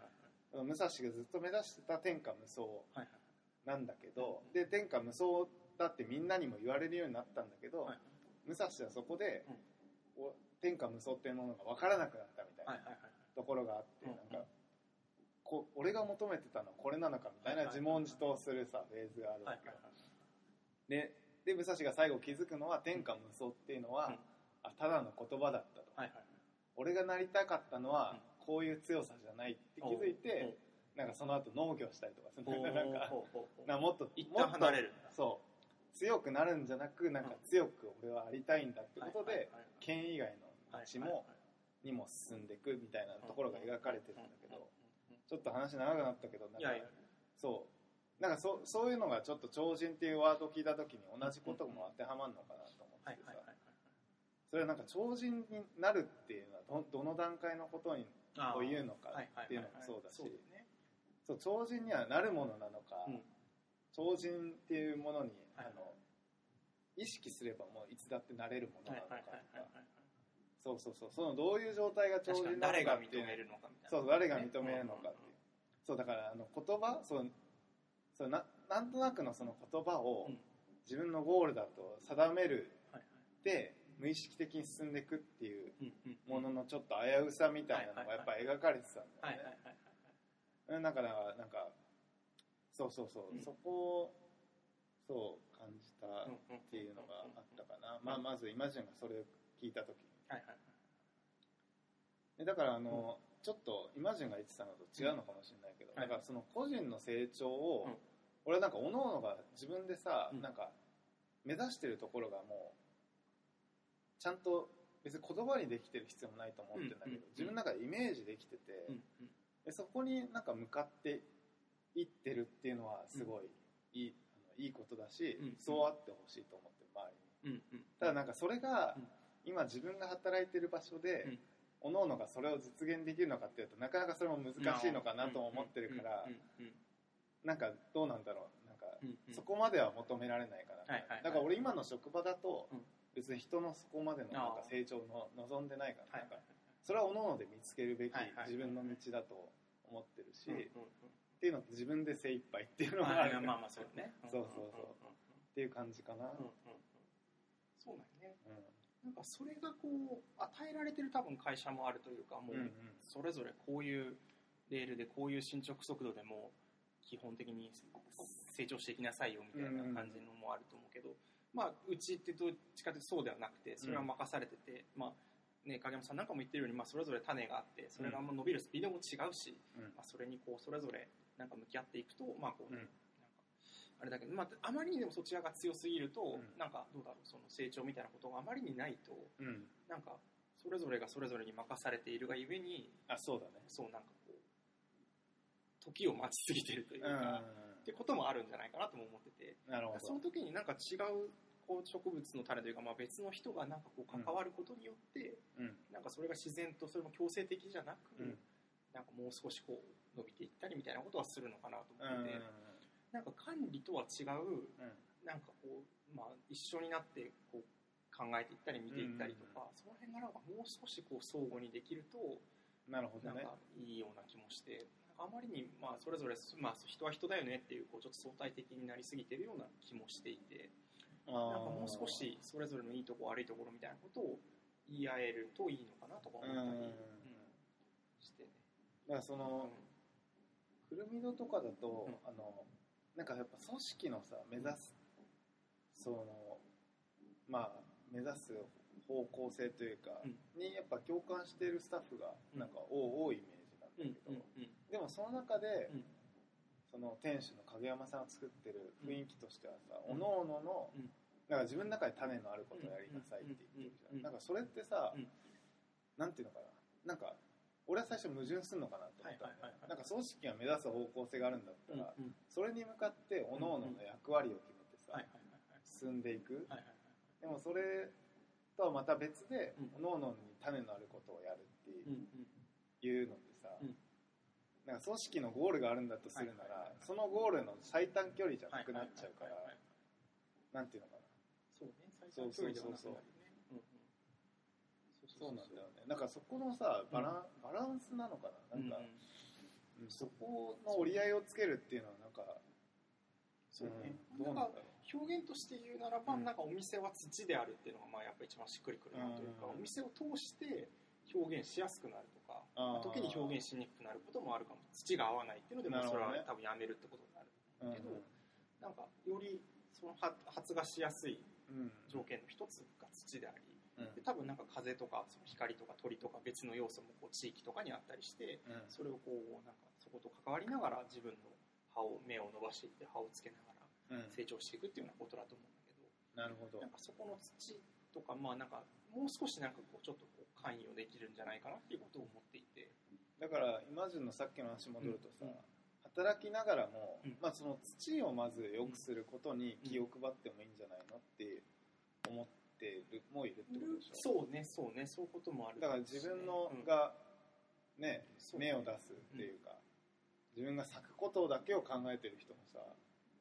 Speaker 3: 武蔵がずっと目指してた天下無双なんだけど、
Speaker 1: うん
Speaker 3: で天下無双だってみんなにも言われるようになったんだけど、
Speaker 1: はい
Speaker 3: 武蔵はそこで、お天下無双っていうものが分からなくなったみたいなところがあって、
Speaker 1: うん
Speaker 3: なんかこ俺が求めてたのはこれなのかみたいな自問自答するさフェーズがあるわけ。よ、でで武蔵が最後気づくのは天下無双っていうのは、
Speaker 1: うん。
Speaker 3: あただの言葉だったと、
Speaker 1: はいはい
Speaker 3: 俺がなりたかったのは、こういう強さじゃないって気づいて、なんかその後農業したりとかするなんかなんかもっと
Speaker 1: 一旦離れる
Speaker 3: そう強くなるんじゃなくなんか強く俺はありたいんだってことで、剣以外の道も、にも進んでいくみたいなところが描かれてるんだけど、ちょっと話長くなったけどなんかそう。なんかそそういうのがちょっと超人っていうワードを聞いた時に同じことも当てはまるのかなと思ってさ。それはなんか超人になるっていうのはどどの段階のことに
Speaker 1: はい
Speaker 3: を言うのかっていうのもそうだし。
Speaker 1: そう
Speaker 3: 超人にはなるものなのか、
Speaker 1: うん。
Speaker 3: 超人っていうものに、
Speaker 1: はい。
Speaker 3: あの意識すればもういつだってなれるもの
Speaker 1: は
Speaker 3: ないのか
Speaker 1: はいはいはい
Speaker 3: とかそうそうそう。そのどういう状態が超人なの
Speaker 1: 誰が認
Speaker 3: か
Speaker 1: るのかみたいな。
Speaker 3: そう誰が認めるのかっていう、そうだからあの言葉そうそうななんとなくのその言葉を
Speaker 1: うん。
Speaker 3: 自分のゴールだと定める
Speaker 1: はい
Speaker 3: で無意識的に進んでいくっていう
Speaker 1: うんうん
Speaker 3: もののちょっと危うさみたいなのがやっぱ描かれてたんだ
Speaker 1: はい
Speaker 3: よね
Speaker 1: はいはい。
Speaker 3: うんだからなんかそうそうそう、
Speaker 1: うん。
Speaker 3: そこをそう感じた
Speaker 1: はい
Speaker 3: っていうのがあったかな、まあ、まずイマジンがそれを聞いた時に。
Speaker 1: はいはい
Speaker 3: でだからあの、ちょっとイマジンが言ってたのと違うのかもしれないけど、
Speaker 1: はい
Speaker 3: だからその個人の成長を、
Speaker 1: うん。
Speaker 3: 俺はなんか各々が自分でさ、
Speaker 1: うん。
Speaker 3: なんか目指してるところがもうちゃんと別に言葉にできてる必要もないと思ってるんだけど、自分の中でイメージできてて、
Speaker 1: うん
Speaker 3: でそこになんか向かっていってるっていうのはすごいいい,、あのいいことだし、
Speaker 1: うん
Speaker 3: そうあってほしいと思ってる周りに。ただなんかそれが
Speaker 1: うん。
Speaker 3: 今自分が働いてる場所で、
Speaker 1: うん。
Speaker 3: 各々がそれを実現できるのかっていうとなかなかそれも難しいのかなとも思ってるからなんかどうなんだろう。なんかそこまでは求められないかな、だから俺今の職場だと
Speaker 1: うん
Speaker 3: 別に人のそこまでのなんか成長の望んでないから、
Speaker 1: はい。
Speaker 3: なんかそれは各々で見つけるべき自分の道だと思ってるし、っていうのと自分で精一杯っていう
Speaker 1: うん
Speaker 3: のがある
Speaker 1: まあまあそうだね。
Speaker 3: そうそうそう。っていう感じかな、
Speaker 1: そうだよね。
Speaker 3: うん。
Speaker 1: なんかそれがこう与えられてる多分会社もあるというかもうそれぞれこういうレールでこういう進捗速度でも基本的に成長していきなさいよみたいな感じのもあると思うけど、まあうちってどっちかというとそうではなくてそれは任されてて、まあね影山さんなんかも言ってるように、まあ、それぞれ種があってそれがまあ伸びるスピードも違うし、
Speaker 3: うん。
Speaker 1: まあ、それにこうそれぞれなんか向き合っていくとまあこう、
Speaker 3: うん。
Speaker 1: なんかあれだけど、まあ、あまりにでもそちらが強すぎると、
Speaker 3: ん。
Speaker 1: なんかどうだろうその成長みたいなことがあまりにないと
Speaker 3: うん。
Speaker 1: なんかそれぞれがそれぞれに任されているがゆえに
Speaker 3: あそうだね。
Speaker 1: そうなんかこう時を待ちすぎてるという
Speaker 3: うん。
Speaker 1: か、ってこともあるんじゃないかなとも思ってて。
Speaker 3: なるほど。
Speaker 1: その時になんか違うこう植物の種というか、まあ、別の人がなんかこう関わることによって、
Speaker 3: うん。
Speaker 1: なんかそれが自然とそれも強制的じゃなく、
Speaker 3: うん。
Speaker 1: なんかもう少しこう伸びていったりみたいなことはするのかなと思
Speaker 3: うん
Speaker 1: ってて、なんか管理とは違うなんかこう、まあ、一緒になってこう考えていったり見ていったりとか、その辺がなんかもう少しこう相互にできると
Speaker 3: なるほどね。
Speaker 1: なんかいいような気もして、あまりにまあそれぞれ、まあ、人は人だよねっていうこうちょっと相対的になりすぎてるような気もしていてなんかもう少しそれぞれのいいところ悪いところみたいなことを言い合えるといいのかなとか思
Speaker 3: うん
Speaker 1: ったり、うんしてね。
Speaker 3: だからそのくるみ戸とかだと、
Speaker 1: うん。
Speaker 3: あのなんかやっぱ組織のさ目指すそのまあ目指す方向性というか、
Speaker 1: うん。
Speaker 3: にやっぱ共感しているスタッフが
Speaker 1: うん
Speaker 3: なん。か多多いイメージなんだ
Speaker 1: うん
Speaker 3: けど、
Speaker 1: うんうん
Speaker 3: でもその中で、
Speaker 1: うん。
Speaker 3: その店主の影山さんが作ってる雰囲気としてはさ、
Speaker 1: うん。
Speaker 3: おのおのの、
Speaker 1: うん。
Speaker 3: なんか自分の中で種のあることをやりなさいって言ってるじゃん、
Speaker 1: うん
Speaker 3: なんかそれってさ、
Speaker 1: うん。
Speaker 3: なんていうのかな。なんか俺は最初矛盾するのかなと思ったの
Speaker 1: はいはいはいはい。
Speaker 3: なんか組織が目指す方向性があるんだった
Speaker 1: うん
Speaker 3: ら、
Speaker 1: うん。
Speaker 3: それに向かっておのおのの役割を決めてさ、
Speaker 1: はいはいはい
Speaker 3: 進んでいく、
Speaker 1: はいはい
Speaker 3: でもそれとはまた別で、
Speaker 1: うん。
Speaker 3: おのおのに種のあることをやるっていう,、のってなんか組織のゴールがあるんだとするなら、そのゴールの最短距離じゃなくなっちゃうから、なんていうのかな。
Speaker 1: そうね、最短距離ではなくなるね。
Speaker 3: そうなんだよね。なんかそこのさバラン,、バランスなのかな。なんか、
Speaker 1: うん
Speaker 3: うん。そこの折り合いをつけるっていうのはなんか
Speaker 1: そうね。な
Speaker 3: んんだろ
Speaker 1: 表現として言うならば、
Speaker 3: うん。
Speaker 1: なんかお店は土であるっていうのがまあやっぱ一番しっくりくるなというか、
Speaker 3: うん。
Speaker 1: お店を通して表現しやすくなると時に表現しにくくなることもあるかも。土が合わないっていうのでもそれは多分やめるってことになる。
Speaker 3: う、うん
Speaker 1: けどなんかよりその発発芽しやすい
Speaker 3: うん。
Speaker 1: 条件の一つが土であり、
Speaker 3: うん。
Speaker 1: で多分なんか風とかその光とか鳥とか別の要素もこう地域とかにあったりして、
Speaker 3: うん。
Speaker 1: それをこうなんかそこと関わりながら自分の葉を芽を伸ばしていって葉をつけながら
Speaker 3: うん。
Speaker 1: 成長していくっていうようなことだと思うんだけど
Speaker 3: なるほど。
Speaker 1: なんかそこの土とかまあなんかもう少しなんかこうちょっとこう関与できるんじゃないかなっていうことを思っていて。
Speaker 3: だからイマジンのさっきの話戻るとさ、
Speaker 1: うん。
Speaker 3: 働きながらも、
Speaker 1: うん
Speaker 3: まあ、その土をまず良くすることに気を配ってもいいんじゃないのって思ってるもいるってことでしょ？
Speaker 1: そうねそうねそういうこともある。
Speaker 3: だから自分の
Speaker 1: うん
Speaker 3: がね、芽を出すっていうか、自分が咲くことだけを考えてる人もさ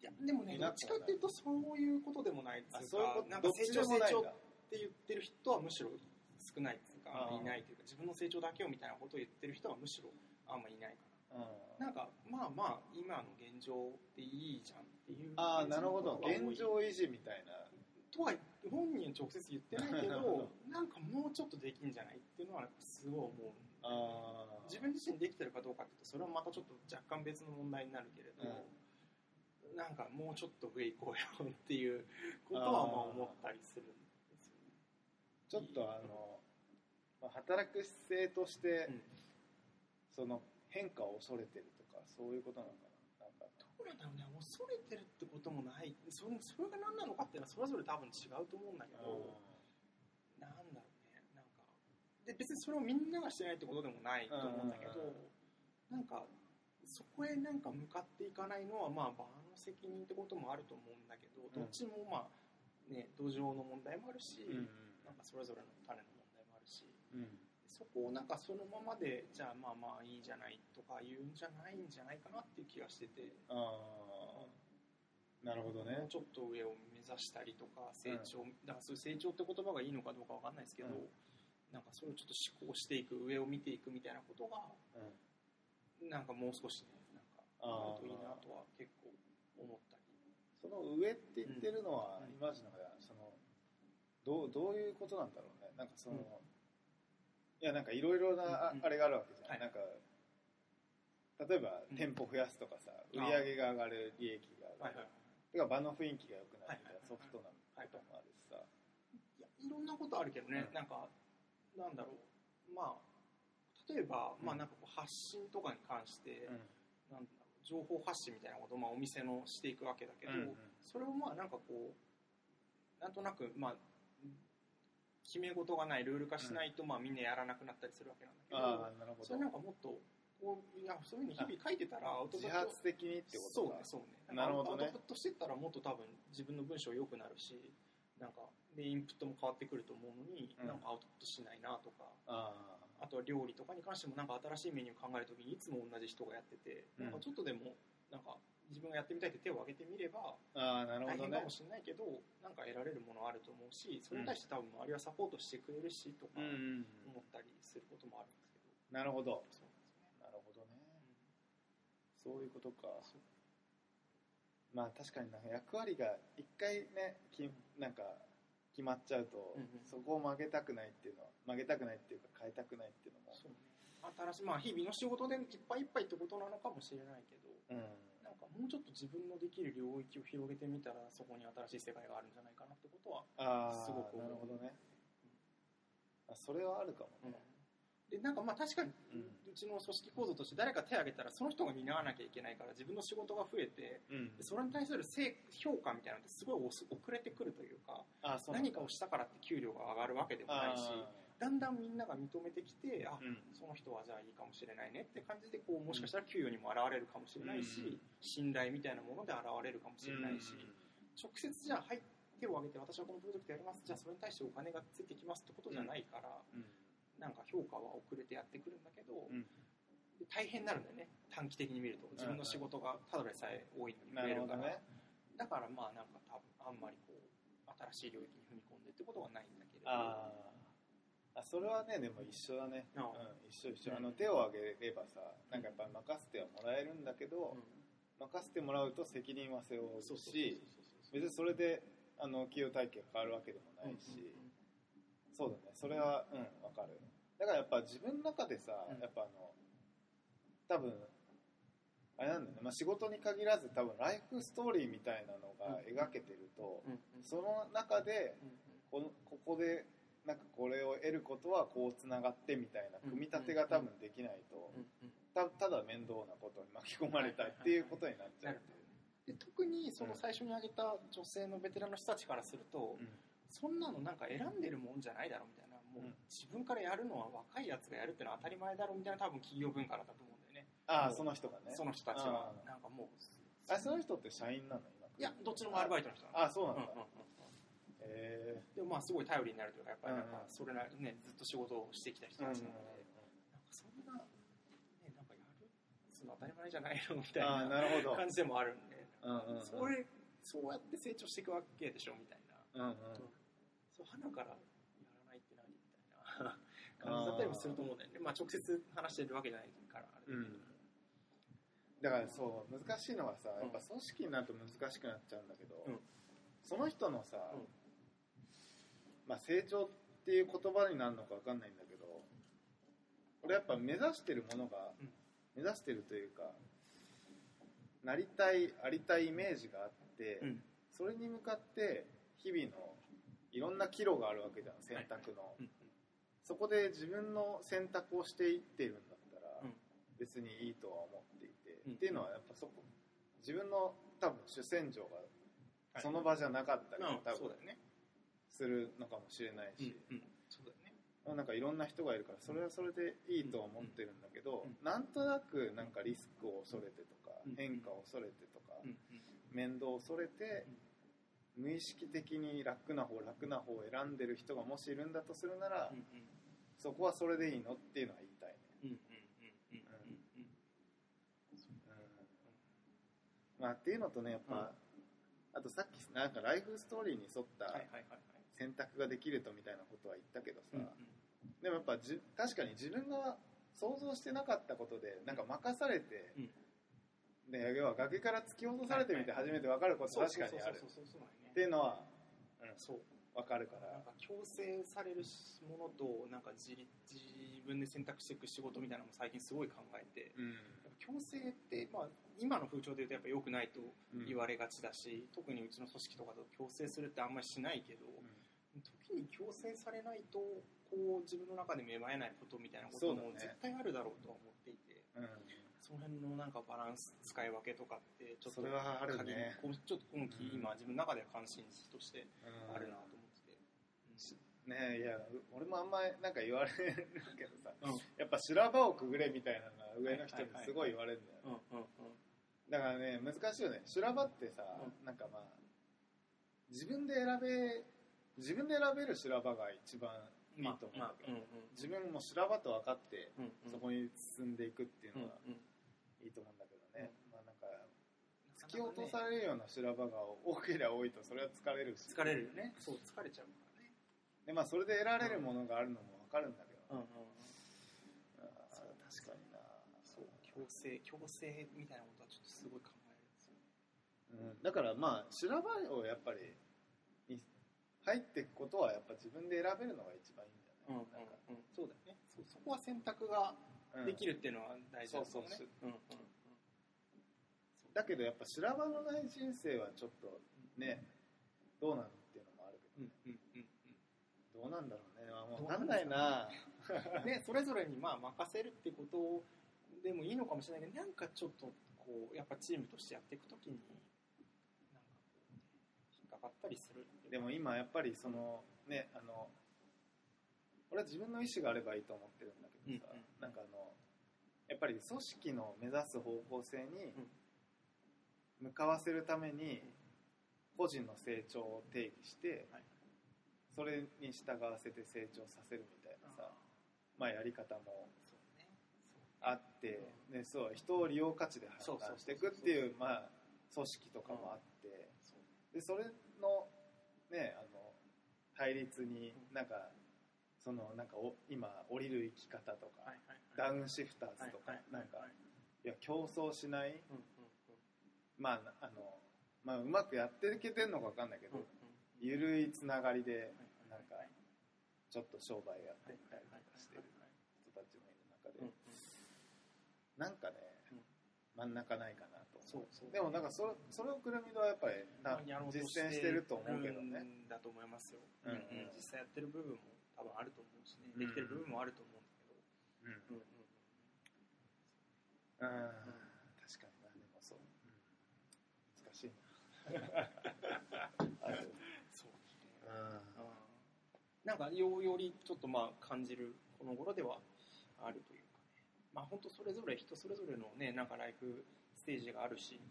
Speaker 1: いやでもねどっちかっていうとそういうことでもないっていう
Speaker 3: あそういうこと
Speaker 1: かなんか成長成長って言ってる人はむしろ少ないっていうか
Speaker 3: あー
Speaker 1: いないというか自分の成長だけをみたいなことを言ってる人はむしろあんまいないかな。
Speaker 3: うん。
Speaker 1: なんかまあまあ今の現状でいいじゃんっていう
Speaker 3: ああなるほど。現状維持みたいな。
Speaker 1: とは本人は直接言ってないけど なんかもうちょっとできんじゃないっていうのはすごい思う自分自身できてるかどうかっていうとそれはまたちょっと若干別の問題になるけれど、なんかもうちょっと上行こうよっていうことはまあ思ったりするん
Speaker 3: ちょっとあの、まあ、働く姿勢として、
Speaker 1: うん。
Speaker 3: その変化を恐れてるとかそういうことなのかな。なんか
Speaker 1: どうなんだろうね。恐れてるってこともない。それそれが何なのかっていうのはそれぞれ多分違うと思うんだけど、なんだろうね。なんかで別にそれをみんながしてないってことでもないと思うんだけど、
Speaker 3: うん。
Speaker 1: なんかそこへなんか向かっていかないのはまあ場の責任ってこともあると思うんだけど、どっちもまあね土壌の問題もあるし、
Speaker 3: うん
Speaker 1: なんかそれぞれの種の問題もあるし
Speaker 3: うん。
Speaker 1: そこをなんかそのままでじゃあまあまあいいじゃないとか言うんじゃないんじゃないかなっていう気がしてて。
Speaker 3: ああなるほどね。
Speaker 1: ちょっと上を目指したりとか成長、だからそういう成長って言葉がいいのかどうかわかんないですけど、
Speaker 3: うん。
Speaker 1: なんかそれをちょっと思考していく上を見ていくみたいなことが
Speaker 3: うん。
Speaker 1: なんかもう少しねなんか
Speaker 3: あ
Speaker 1: るといいなとは結構思ったり。
Speaker 3: その上って言ってるのは、
Speaker 1: うん。
Speaker 3: イマジンの中ではそのどうどういうことなんだろうね。なんかその、
Speaker 1: うん。
Speaker 3: いやなんかいろいろなあれがあるわけじゃん、
Speaker 1: はい。
Speaker 3: なんか例えば
Speaker 1: うん。
Speaker 3: 店舗増やすとかさ、売り上げが上がる利益が上がる、てか場の雰囲気が良くなるみたいな
Speaker 1: はい
Speaker 3: ソフトなこともあるしさ、
Speaker 1: いやいろんなことあるけどね、
Speaker 3: うん。
Speaker 1: なんかなんだろう。まあ例えば、
Speaker 3: うん。
Speaker 1: まあなんかこう発信とかに関して、
Speaker 3: うん。
Speaker 1: なんだろう情報発信みたいなことを、まあ、お店のしていくわけだけど、
Speaker 3: うんうん。
Speaker 1: それをまあなんかこうなんとなくまあ決め事がないルール化しないと、まあみんなやらなくなったりするわけなんだけど、
Speaker 3: なるほど。
Speaker 1: それなんかもっとこういやそういうふうに日々書いてたらアウトプット
Speaker 3: 自発的にってことか。
Speaker 1: そうねそうね。
Speaker 3: なるほどね。
Speaker 1: アウトプットしてったらもっと多分自分の文章良くなるしなんかでインプットも変わってくると思うのに、
Speaker 3: うん。
Speaker 1: なんかアウトプットしないなとか
Speaker 3: あ
Speaker 1: あとは料理とかに関してもなんか新しいメニュー考えるときにいつも同じ人がやってて、
Speaker 3: うん。
Speaker 1: なんかちょっとでもなんか自分がやってみたいって手を挙げてみれば
Speaker 3: ああなるほどね。
Speaker 1: 大変かもしれないけどなんか得られるものあると思うしそれに対して多分周りはサポートしてくれるしとか
Speaker 3: うんうん
Speaker 1: 思ったりすることもあるんですけど、
Speaker 3: なるほど。
Speaker 1: そうなんですよね。
Speaker 3: なるほどね。そういうことか。まあ確かにな役割が一回ねきなんか決まっちゃうと、
Speaker 1: うんうん。
Speaker 3: そこを曲げたくないっていうのは曲げたくないっていうか変えたくないっていうのも。
Speaker 1: そうね。新しいまあ日々の仕事でいっぱいいっぱいってことなのかもしれないけど。
Speaker 3: うん
Speaker 1: かもうちょっと自分のできる領域を広げてみたらそこに新しい世界があるんじゃないかなってことは、すごく思う。
Speaker 3: なるほどね、あそれはあるかもね、
Speaker 1: でなんかまあ確かに
Speaker 3: うん。
Speaker 1: うちの組織構造として誰か手を挙げたらその人が担わなきゃいけないから自分の仕事が増えて
Speaker 3: うん。
Speaker 1: でそれに対する成評価みたいなのってすごい遅遅れてくるというか何かをしたからって給料が上がるわけでもないし
Speaker 3: あ
Speaker 1: だんだんみんなが認めてきてあ
Speaker 3: ーうん。
Speaker 1: その人はじゃあいいかもしれないねって感じでこうもしかしたら給与にも現れるかもしれないし、
Speaker 3: うん。
Speaker 1: 信頼みたいなもので現れるかもしれないし、直接じゃあはい手を挙げて私はこのプロジェクトやります。じゃあそれに対してお金がついてきますってことじゃないから、
Speaker 3: うん。
Speaker 1: なんか評価は遅れてやってくるんだけど、大変になるんだよね。短期的に見ると。自分の仕事がただでさえ多いのに増えるから、
Speaker 3: ね。
Speaker 1: だからまあなんか多分あんまりこう新しい領域に踏み込んでってことはないんだけれど
Speaker 3: あそれはねでも一緒だね、
Speaker 1: あ
Speaker 3: うん、一緒一緒、
Speaker 1: うん
Speaker 3: あの手を挙げればさなんかやっぱ任せてはもらえるんだけど、
Speaker 1: うん。
Speaker 3: 任せてもらうと責任は背負うし別にそれであの給与体系が変わるわけでもないし、そうだね。それはうんわかる。だからやっぱ自分の中でさ、
Speaker 1: うん。
Speaker 3: やっぱあの多分あれなんだよね、まあ、仕事に限らず多分ライフストーリーみたいなのが描けてると、
Speaker 1: うんうん。
Speaker 3: その中で
Speaker 1: うんうん。
Speaker 3: このここでなんかこれを得ることはこうつながってみたいな組み立てが多分できないとたただ面倒なことに巻き込まれたっていうことになっちゃう。
Speaker 1: で特にその最初に挙げた女性のベテランの人たちからすると、
Speaker 3: うん。
Speaker 1: そんなのなんか選んでるもんじゃないだろうみたいなもう
Speaker 3: うん。
Speaker 1: 自分からやるのは若いやつがやるってのは当たり前だろうみたいな多分企業文化だったと思うんだよね。
Speaker 3: ああその人がね。
Speaker 1: その人たちは。なんかもう
Speaker 3: あその人って社員なの今
Speaker 1: いやどっちのもアルバイトの人なの。
Speaker 3: あそうなんだ、
Speaker 1: うんうんうん
Speaker 3: へ
Speaker 1: でもまあすごい頼りになるというかやっぱりなんかそれなりねずっと仕事をしてきた人
Speaker 3: え
Speaker 1: たちなので、なんかそんな、ね、なんかやるその当たり前じゃないのみたいな感じでもあるんで、それそうやって成長していくわけでしょみたいな、
Speaker 3: うんうん。
Speaker 1: そう花からやらないって何みたいな 感じだったりもすると思うんだよね。まあ直接話してるわけじゃないからあれだけど、
Speaker 3: だからそう難しいのはさやっぱ組織になると難しくなっちゃうんだけど、
Speaker 1: うん。
Speaker 3: その人のさ、
Speaker 1: うん
Speaker 3: まあ、成長っていう言葉になるのか分かんないんだけど俺やっぱ目指してるものが、
Speaker 1: うん。
Speaker 3: 目指してるというかなりたいありたいイメージがあって、
Speaker 1: うん。
Speaker 3: それに向かって日々のいろんな岐路があるわけじゃん選択の、
Speaker 1: うん
Speaker 3: そこで自分の選択をしていってるんだったら、
Speaker 1: うん。
Speaker 3: 別にいいとは思っていて、
Speaker 1: うん。
Speaker 3: っていうのはやっぱそこ自分の多分主戦場が
Speaker 1: はい。
Speaker 3: その場じゃなかったり
Speaker 1: うん。
Speaker 3: も多分。
Speaker 1: そうだよね
Speaker 3: するのかもしれないし、
Speaker 1: うんうん。そうだよね。
Speaker 3: まあなんかいろんな人がいるからそれはそれでいいとは思ってるんだけど、
Speaker 1: うん
Speaker 3: なんとなくなんかリスクを恐れてとか、
Speaker 1: うん
Speaker 3: 変化を恐れてとか、
Speaker 1: うんうん。
Speaker 3: 面倒を恐れて、無意識的に楽な方楽な方を選んでる人がもしいるんだとするなら、
Speaker 1: うん
Speaker 3: そこはそれでいいのっていうのは言いたいね、
Speaker 1: うんうんうんうんうんうん。
Speaker 3: まあっていうのとねやっぱ、あとさっきなんかライフストーリーに沿った
Speaker 1: はいはいはいはい
Speaker 3: 選択ができるとみたいなことは言ったけどさ、
Speaker 1: うんうん。
Speaker 3: でもやっぱじ確かに自分が想像してなかったことでなんか任されて、
Speaker 1: うん。
Speaker 3: で要は崖から突き落とされてみて初めて分かること
Speaker 1: そう
Speaker 3: 確かにある。
Speaker 1: そうそうそうそうそう
Speaker 3: っていうのは、うん、
Speaker 1: そう
Speaker 3: 分かるから
Speaker 1: なんか強制されるものとなんか自立自分で選択していく仕事みたいなのも最近すごい考えて
Speaker 3: うん
Speaker 1: 強制って、まあ、今の風潮で言うとやっぱ良くないと言われがちだし、特にうちの組織とかと強制するってあんまりしないけど、時に強制されないとこう自分の中で芽生えないことみたいなことも絶対あるだろうとは思っていて
Speaker 3: うん。
Speaker 1: その辺のなんかバランス使い分けとかってちょっと
Speaker 3: それはあるね。
Speaker 1: ちょっと今期、
Speaker 3: うん。
Speaker 1: 今自分の中では関心事として
Speaker 3: うん
Speaker 1: あるなと思ってて。
Speaker 3: ねいや俺もあんまなんか言われるけどさ、
Speaker 1: うん。
Speaker 3: やっぱ修羅場をくぐれみたいなのが上の人にすごい言われるんだよ、
Speaker 1: うんうんうん。
Speaker 3: だからね難しいよね。修羅場ってさ、
Speaker 1: う
Speaker 3: なんかまあ自分で選べ自分で選べる修羅場が一番いいと思うんだけど、
Speaker 1: まあうんうん。
Speaker 3: 自分も修羅場と分かって
Speaker 1: うんうん。
Speaker 3: そこに進んでいくっていうのは
Speaker 1: うんうん。
Speaker 3: いいと思うんだけどね、まあなんか突き落とされるような修羅場が多ければ多いとそれは疲れるし。
Speaker 1: 疲れるよね。そう疲れちゃうからね。
Speaker 3: でまあそれで得られるものがあるのも分かるんだけど、
Speaker 1: うん。うんそう
Speaker 3: 確かに。な。
Speaker 1: そう強制強制みたいなことはちょっとすごい考えるんですよ。
Speaker 3: うん、だからまあ修羅場をやっぱりに入っていくことはやっぱ自分で選べるのが一番いいんじゃない、なんか
Speaker 1: うんそうだよね。そこは選択が
Speaker 3: うん
Speaker 1: できるっていうのは大事だと思うね
Speaker 3: そう。
Speaker 1: うんうん
Speaker 3: だけどやっぱ修羅場のない人生はちょっとねどうなのっていうのもあるけど
Speaker 1: うん
Speaker 3: ね、
Speaker 1: うんうん。
Speaker 3: どうなんだろうね。まあもう分かんないな。
Speaker 1: う んねそれぞれにまあ任せるってことでもいいのかもしれないけどなんかちょっとこうやっぱチームとしてやっていくときにかかったりする
Speaker 3: でも今やっぱりそのねあの俺は自分の意思があればいいと思ってるんだけどさ、
Speaker 1: うんうん。
Speaker 3: なんかあのやっぱり組織の目指す方向性に向かわせるために個人の成長を定義して、
Speaker 1: はい。
Speaker 3: それに従わせて成長させるみたいなさ、まあ、やり方もあって、ね、そう人を利用価値で判断していくっていうまあ組織とかもあってでそれのねあの対立になんかそのなんかお今降りる生き方とか、
Speaker 1: はいはいはい。
Speaker 3: ダウンシフターズとか、
Speaker 1: はいはい
Speaker 3: なんか
Speaker 1: はい
Speaker 3: いや競争しない？
Speaker 1: うんうん
Speaker 3: まああのまあうまくやっていけてんのか分かんないけど、
Speaker 1: うんうん。
Speaker 3: ゆるいつながりで
Speaker 1: うん
Speaker 3: なんかちょっと商売やっていったりとかしてる人たちもいる中で、
Speaker 1: うんうん。
Speaker 3: なんかね、
Speaker 1: うん。
Speaker 3: 真ん中ないかな。と
Speaker 1: そうそう。
Speaker 3: でもなんかそれそれをくるみとはやっぱりな実践してると思うけどね、
Speaker 1: んだと思いますよ、
Speaker 3: うんうん。
Speaker 1: 実際やってる部分も多分あると思うしね、
Speaker 3: うん。
Speaker 1: できてる部分もあると思うんだけど、
Speaker 3: うん。
Speaker 1: うんうん
Speaker 3: うん。確かにな。でもそう、難しいな。
Speaker 1: そう
Speaker 3: う
Speaker 1: なんかよよりちょっとまあ感じるこの頃ではあるというかね。まあ本当それぞれ人それぞれのねなんかライフステージがあるし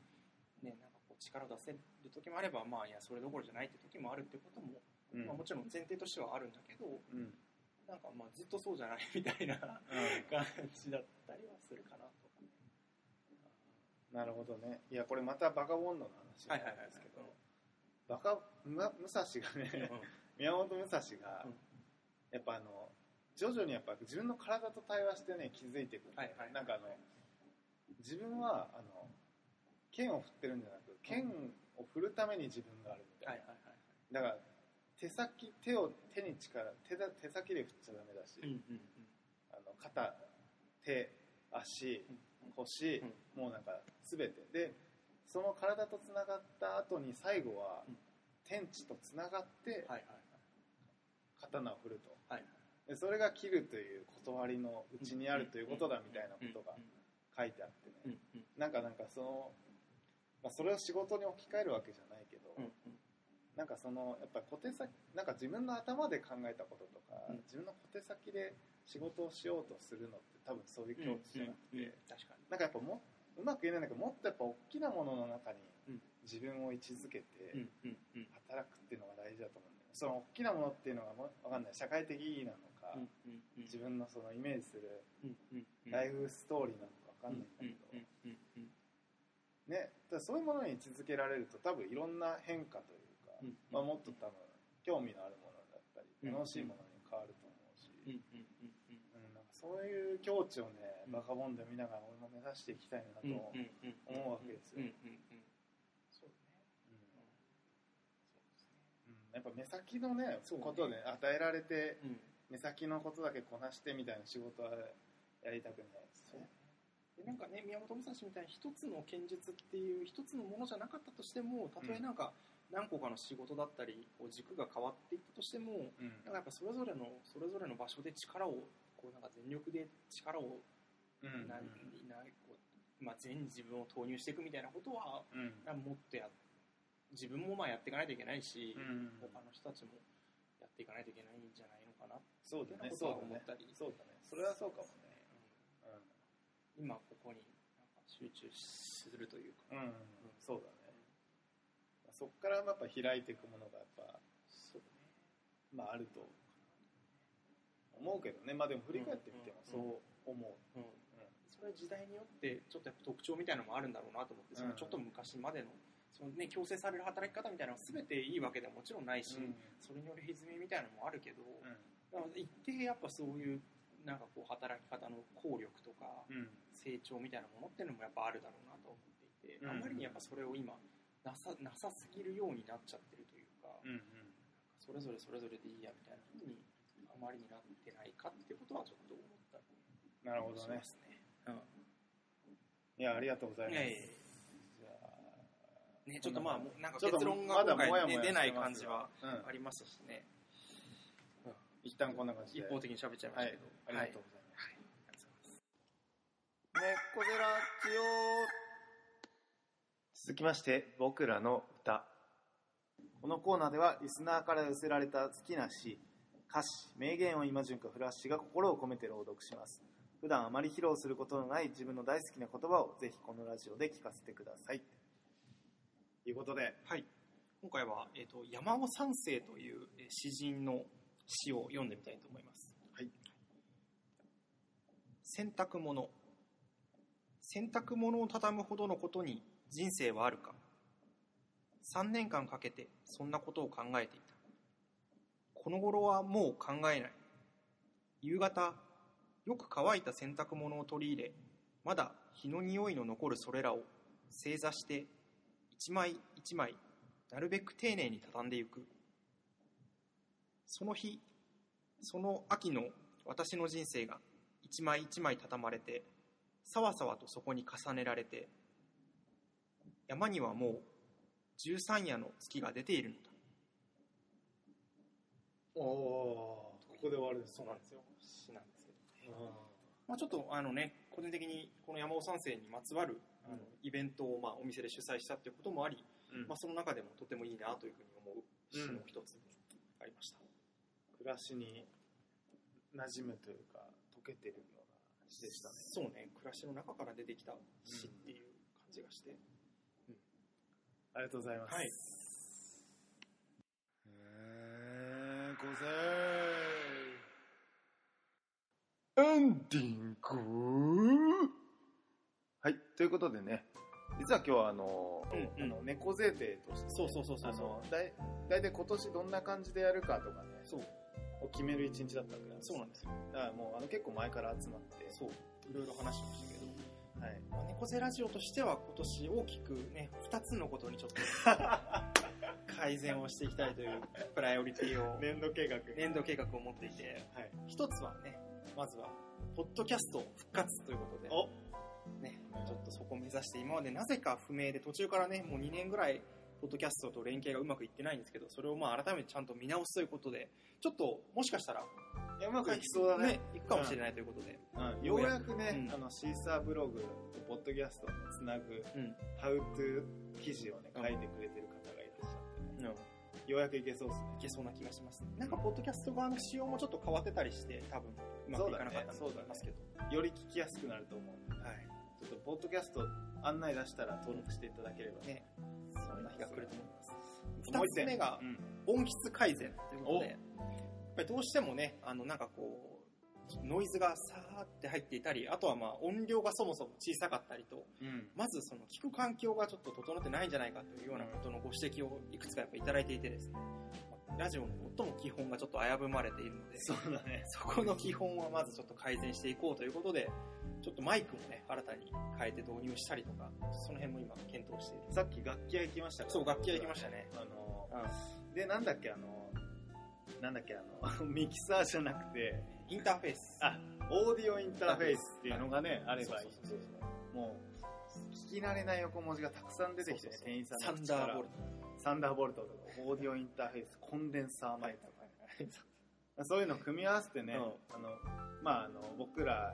Speaker 1: ねなんかこう力を出せる時もあればまあいやそれどころじゃないって時もあるってことも、
Speaker 3: ん。
Speaker 1: まあ、もちろん前提としてはあるんだけど
Speaker 3: うん。
Speaker 1: なんかまあずっとそうじゃないみたいな感じだったりはするかなと。かね
Speaker 3: なるほどね。いやこれまたバカボンドの話なんですけどバカむ武蔵がね宮本武蔵が
Speaker 1: うん。
Speaker 3: やっぱあの徐々にやっぱ自分の体と対話してね気づいていくんだよね
Speaker 1: はいはい。
Speaker 3: なんかあの自分はあの剣を振ってるんじゃなく剣を振るために自分があるみたいな、だから手先手を手に力手だ手先で振っちゃダメだし、あの肩手足
Speaker 1: うん
Speaker 3: 腰、
Speaker 1: うん。
Speaker 3: もうなんか全て。でその体とつながった後に最後は
Speaker 1: うん。
Speaker 3: 天地とつながって刀を振ると。
Speaker 1: はいはい。
Speaker 3: でそれが切るという断りのうちにあるということだみたいなことが書いてあってね、
Speaker 1: うんうん。
Speaker 3: なんかなんかその、まあ、それを仕事に置き換えるわけじゃないけど、
Speaker 1: うんうん。
Speaker 3: なんかそのやっぱ小手先なんか自分の頭で考えたこととか、
Speaker 1: うん。
Speaker 3: 自分の小手先で仕事をしようとするのって多分そういう境地じゃなくて、
Speaker 1: うんうん確かに。
Speaker 3: なんかやっぱもうまく言えないんだけどもっとやっぱ大きなものの中に
Speaker 1: うん。
Speaker 3: 自分を位置づけて
Speaker 1: うんうんうん。
Speaker 3: 働くっていうのが大事だと思うんだよね。その大きなものっていうのがもわかんない。社会的意義なのか、
Speaker 1: うんうんうん。
Speaker 3: 自分のそのイメージする
Speaker 1: うんうんうん。
Speaker 3: ライフストーリーなのかんないんだけど、ね、だそういうものに位置づけられると多分いろんな変化というか、
Speaker 1: うん
Speaker 3: まあ、もっと多分興味のあるものだったり
Speaker 1: うん。
Speaker 3: 楽しいものに変わると思うし、
Speaker 1: うん
Speaker 3: なんかそういう境地をね
Speaker 1: うん。
Speaker 3: バカボンで見ながら俺も目指していきたいなと
Speaker 1: うん
Speaker 3: 思う、わけですよ。
Speaker 1: うんうんうん。そうね。
Speaker 3: うん。やっぱ目先のね
Speaker 1: そうね。
Speaker 3: ことで与えられて
Speaker 1: うん。
Speaker 3: 目先のことだけこなしてみたいな仕事はやりたくないですね。
Speaker 1: でなんかね宮本武蔵みたいに一つの剣術っていう一つのものじゃなかったとしてもたとえなんか何個かの仕事だったりこう軸が変わっていったとしても
Speaker 3: うん。
Speaker 1: なんかやっぱそれぞれのそれぞれの場所で力をこうなんか全力で力を
Speaker 3: うん。
Speaker 1: ななこうまあ、全自分を投入していくみたいなことは
Speaker 3: うん。
Speaker 1: もっとや自分もまあやっていかないといけないし、
Speaker 3: うん。
Speaker 1: 他の人たちもやっていかないといけないんじゃないのかな
Speaker 3: そうだね
Speaker 1: って
Speaker 3: そうだね。
Speaker 1: 思ったり。
Speaker 3: そうだね。それはそうかもね。
Speaker 1: うん今ここに集中するというか、
Speaker 3: うん、うん、そうだね。そこからやっぱ開いていくものがやっぱ
Speaker 1: そうね。
Speaker 3: まああると思うけどね。まあでも振り返ってみてもそう思う、
Speaker 1: うん。それは時代によってちょっとやっぱ特徴みたいなのもあるんだろうなと思って、そのちょっと昔までのその、ね、強制される働き方みたいなのは全ていいわけではもちろんないし、
Speaker 3: うん。
Speaker 1: それによる歪みみたいなのもあるけど、
Speaker 3: うん。
Speaker 1: だから一定やっぱそういうなんかこう働き方の効力とか
Speaker 3: うん
Speaker 1: 成長みたいなものっていうのもやっぱあるだろうなと思っていて、
Speaker 3: うん
Speaker 1: あまりにやっぱそれを今なさなさすぎるようになっちゃってるというか、
Speaker 3: うん
Speaker 1: それぞれそれぞれでいいやみたいなふうにあまりになってないかってことはちょっと思ったり
Speaker 3: なるほどね。
Speaker 1: ね。うん。
Speaker 3: いやありがとうございます、じゃあ
Speaker 1: ね、ちょっとまあなんか結論が今回、ね、
Speaker 3: もやもや
Speaker 1: 出ない感じは
Speaker 3: うん。
Speaker 1: ありますしね、
Speaker 3: 一旦こんな感じで。
Speaker 1: 一方的に喋っちゃいま
Speaker 3: はい
Speaker 1: したけど、
Speaker 3: ありがとうございます、
Speaker 1: はいありがとうございます
Speaker 3: 猫ゼラジオ。
Speaker 2: 続きまして僕らの歌。
Speaker 3: このコーナーではリスナーから寄せられた好きな詩歌詞名言を今順かフラッシュが心を込めて朗読します。普段あまり披露することのない自分の大好きな言葉をぜひこのラジオで聞かせてください。ということで
Speaker 1: はい、今回は、えー、と山尾三世というえー詩人の詩を読んでみたいと思います。
Speaker 3: はい、
Speaker 1: 洗濯物洗濯物を畳むほどのことに人生はあるか。3年間かけてそんなことを考えていた。この頃はもう考えない。夕方よく乾いた洗濯物を取り入れまだ日の匂いの残るそれらを正座して一枚一枚なるべく丁寧に畳んでいく。その日その秋の私の人生が一枚一枚畳まれてさわさわとそこに重ねられて山にはもう十三夜の月が出ているのだ。
Speaker 3: おおここで終わるんです
Speaker 1: そうなんですよ。詩なんですけど、まあ、ちょっとあのね個人的にこの山尾三世にまつわるあのイベントをまあお店で主催したっていうこともあり、
Speaker 3: うん。
Speaker 1: まあ、その中でもとてもいいなというふうに思う詩の一つにありました、
Speaker 3: 暮らしに馴染むというか溶けてるような詩でしたね
Speaker 1: そうね暮らしの中から出てきた詩っていう感じがして、
Speaker 3: ありがとうございます。
Speaker 1: はい。
Speaker 3: えー、ごぜーエンディングはい、ということでね、実は今日はあの、
Speaker 1: うんうん。
Speaker 3: あの猫税定として、
Speaker 1: そうそうそうそう
Speaker 3: あ
Speaker 1: そ
Speaker 3: のだい大体今年どんな感じでやるかとかね、
Speaker 1: うそう
Speaker 3: を決める一日だったわけなんです。
Speaker 1: そうなんですよ。
Speaker 3: だからもうあの結構前から集まって、
Speaker 1: そう。いろいろ話しましたけど、
Speaker 3: はい、
Speaker 1: まあ、猫背ラジオとしては今年大きくね2つのことにちょっと 改善をしていきたいというプライオリティを
Speaker 3: 年度計画。
Speaker 1: 年度計画を持っていて
Speaker 3: はい。
Speaker 1: 一つはねまずはポッドキャスト復活ということで
Speaker 3: お。
Speaker 1: ね、ちょっとそこを目指して今までなぜか不明で途中からねもう2年ぐらいポッドキャストと連携がうまくいってないんですけどそれをまあ改めてちゃんと見直すということでちょっともしかしたら
Speaker 3: いやうまくいきそうだね。
Speaker 1: いくかもしれないということで、
Speaker 3: うん、ようやくね、
Speaker 1: うん。
Speaker 3: あのシーサーブログとポッドキャストをねつなぐ
Speaker 1: うん。
Speaker 3: ハウトゥー記事をね
Speaker 1: うん
Speaker 3: 書いてくれてる方がいらっしゃってね、
Speaker 1: うん、
Speaker 3: ようやくいけそうですね。
Speaker 1: いけそうな気がします。ねなんかポッドキャスト側の仕様もちょっと変わってたりして多分うまくいかなかったんだと思いますけど、
Speaker 3: より聞きやすくなると思う
Speaker 1: はい
Speaker 3: ちょっとポッドキャスト案内出したら登録していただければ
Speaker 1: ね。そんな日が来ると思います。
Speaker 3: もう一点
Speaker 1: 2つ目が
Speaker 3: うん。
Speaker 1: 音質改善ということで。やっぱりどうしてもねあのなんかこうノイズがさーって入っていたりあとはまあ音量がそもそも小さかったりと
Speaker 3: うん。
Speaker 1: まずその聞く環境がちょっと整ってないんじゃないかというようなことのご指摘をいくつかやっぱいただいていてですねラジオの最も基本がちょっと危ぶまれているので
Speaker 3: そうだね。
Speaker 1: そこの基本はまずちょっと改善していこうということでちょっとマイクもね新たに変えて導入したりとかその辺も今検討している。
Speaker 3: さっき楽器屋行きました
Speaker 1: そう楽器屋行きましたね。
Speaker 3: あの
Speaker 1: うん。
Speaker 3: でなんだっけあのなんだっけあの ミキサーじゃなくて
Speaker 1: インターフェース。
Speaker 3: あオーディオインターフェースっていうのがねあればいい。
Speaker 1: そうそうそうそう
Speaker 3: もう聞き慣れない横文字がたくさん出てきてね店員さん
Speaker 1: サ
Speaker 3: の口から。
Speaker 1: ンダーボルト
Speaker 3: サンダーボルトとかオーディオインターフェースコンデンサーマイクとかそういうのを組み合わせてね、
Speaker 1: うん。
Speaker 3: あのまああの僕ら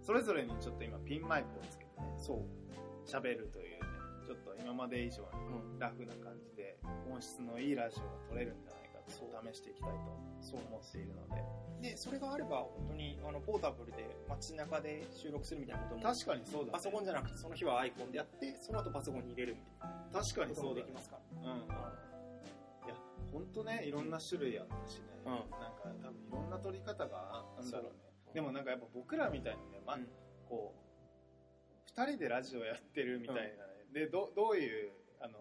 Speaker 3: それぞれにちょっと今ピンマイクをつけてね
Speaker 1: そう、
Speaker 3: 喋るというねちょっと今まで以上にラフな感じで音質のいいラジオが撮れるんじゃないかと
Speaker 1: そう
Speaker 3: 試していきたいとそう思っているので。
Speaker 1: でそれがあれば本当にあのポータブルで街中で収録するみたいなことも
Speaker 3: 確かにそうだ、ね、
Speaker 1: パソコンじゃなくてその日は iPhone でやってその後パソコンに入れるみたい
Speaker 3: 確か
Speaker 1: なことも
Speaker 3: にそう
Speaker 1: できますから。
Speaker 3: うん。いや本当ねいろんな種類あったしね、
Speaker 1: うん。
Speaker 3: なんか多分いろんな撮り方があるんだろうね。
Speaker 1: そう
Speaker 3: でもなんかやっぱ僕らみたいにね、ま
Speaker 1: うん。
Speaker 3: こう2人でラジオやってるみたいなね、でどどういうあの、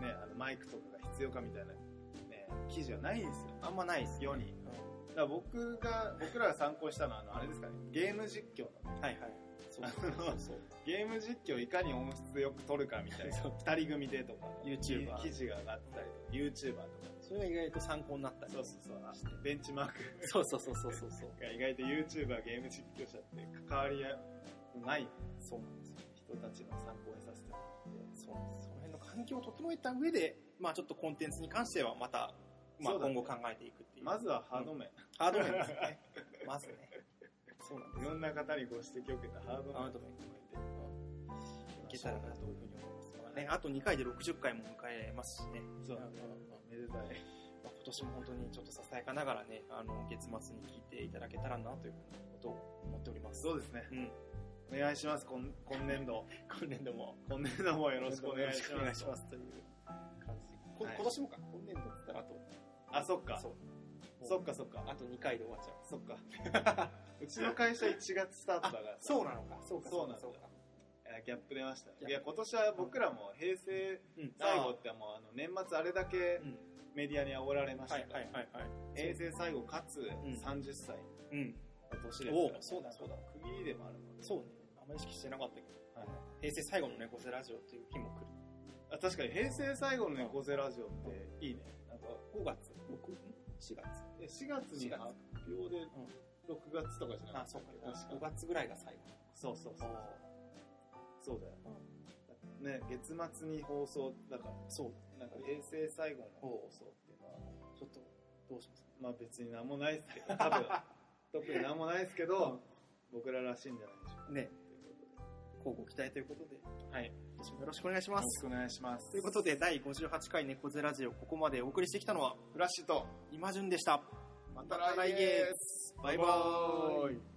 Speaker 3: ね、あのマイクとかが必要かみたいな、ね、記事はないんですよ。
Speaker 1: あんまないです
Speaker 3: 世にだから僕が僕らが参考にしたのはあのあれですかね。ゲーム実況の。ね
Speaker 1: はいはい。そうそう。そう
Speaker 3: ゲーム実況いかに音質よく撮るかみたいな。2人組でとか
Speaker 1: YouTuber
Speaker 3: 記事が上がってたりとか。YouTuber とか。
Speaker 1: それが意外と参考になったり
Speaker 3: そうそうそう。あベンチマーク。
Speaker 1: そうそうそうそうそうそう。
Speaker 3: が意外と YouTuber ゲーム実況者って関わりのない。
Speaker 1: そうなんですよ。
Speaker 3: 人たちの参考にさせてもらって。
Speaker 1: そうなんです。その辺の環境を整えた上でまあちょっとコンテンツに関してはまたまあ今後考えていくっていう。
Speaker 3: まずはハード面、
Speaker 1: ハード面ですね。まずね。そうなんです。
Speaker 3: いろんな方にご指摘を受けたハード面。
Speaker 1: ハード面。いけたらなというふうに思います、まあね、あと2回で60回も迎えますしね。
Speaker 3: そう。めでたい。
Speaker 1: まあ、今年も本当にちょっとささやかながらねあの月末に聞いていただけたらなということを思っております。
Speaker 3: そうですね。
Speaker 1: うん。
Speaker 3: お願いします。今今年度。
Speaker 1: 今年度も。
Speaker 3: 今年度もよろしくお願いします。
Speaker 1: しくお願いしますという感じこ
Speaker 3: はい。
Speaker 1: 今年もか。今年度っつったらあと
Speaker 3: あそっか。
Speaker 1: そう。
Speaker 3: そっかそっか。
Speaker 1: あと2回で終わっちゃう。
Speaker 3: そっか。うちの会社1月スタートだから。
Speaker 1: そうなのか。そうか。
Speaker 3: そうなんだ
Speaker 1: そうか。
Speaker 3: ギャップ出ましたいや今年は僕らも平成
Speaker 1: うん。
Speaker 3: 最後ってもうあの年末あれだけ
Speaker 1: うん。
Speaker 3: メディアに煽られました
Speaker 1: はい
Speaker 3: から、
Speaker 1: はいはいはい
Speaker 3: 平成最後かつ
Speaker 1: ん。
Speaker 3: 30歳。
Speaker 1: うん。
Speaker 3: の年ですから、
Speaker 1: そうだそうだ。
Speaker 3: 区切りでもあるので、
Speaker 1: そうね。あんまり意識してなかったけど。
Speaker 3: はい。
Speaker 1: 平成最後の猫背ラジオという日も来る。
Speaker 3: あ確かに平成最後の猫背ラジオっていいね。なんか
Speaker 1: 5月6 4月。
Speaker 3: え4月に発表で6月とかじゃなかった
Speaker 1: あそうか。5
Speaker 3: 確か。
Speaker 1: 月ぐらいが最後。
Speaker 3: そうそうそうそう。だよ、ね月末に放送だから
Speaker 1: そう
Speaker 3: なんか平成最後の放送っていうのは
Speaker 1: ちょっとどうします？
Speaker 3: まあ別に何もないですけど多分 特に何もないですけど僕ららしいんじゃないでしょうか。
Speaker 1: ね。
Speaker 3: ということで。
Speaker 1: 交互期待ということで。
Speaker 3: はい
Speaker 1: 今年もよろしくお願いします。
Speaker 3: よろしくお願いします。
Speaker 1: ということで第58回猫背ラジオここまでお送りしてきたのは
Speaker 3: フラッシュと
Speaker 1: 今順でした。
Speaker 3: また来月。
Speaker 1: バイバーイ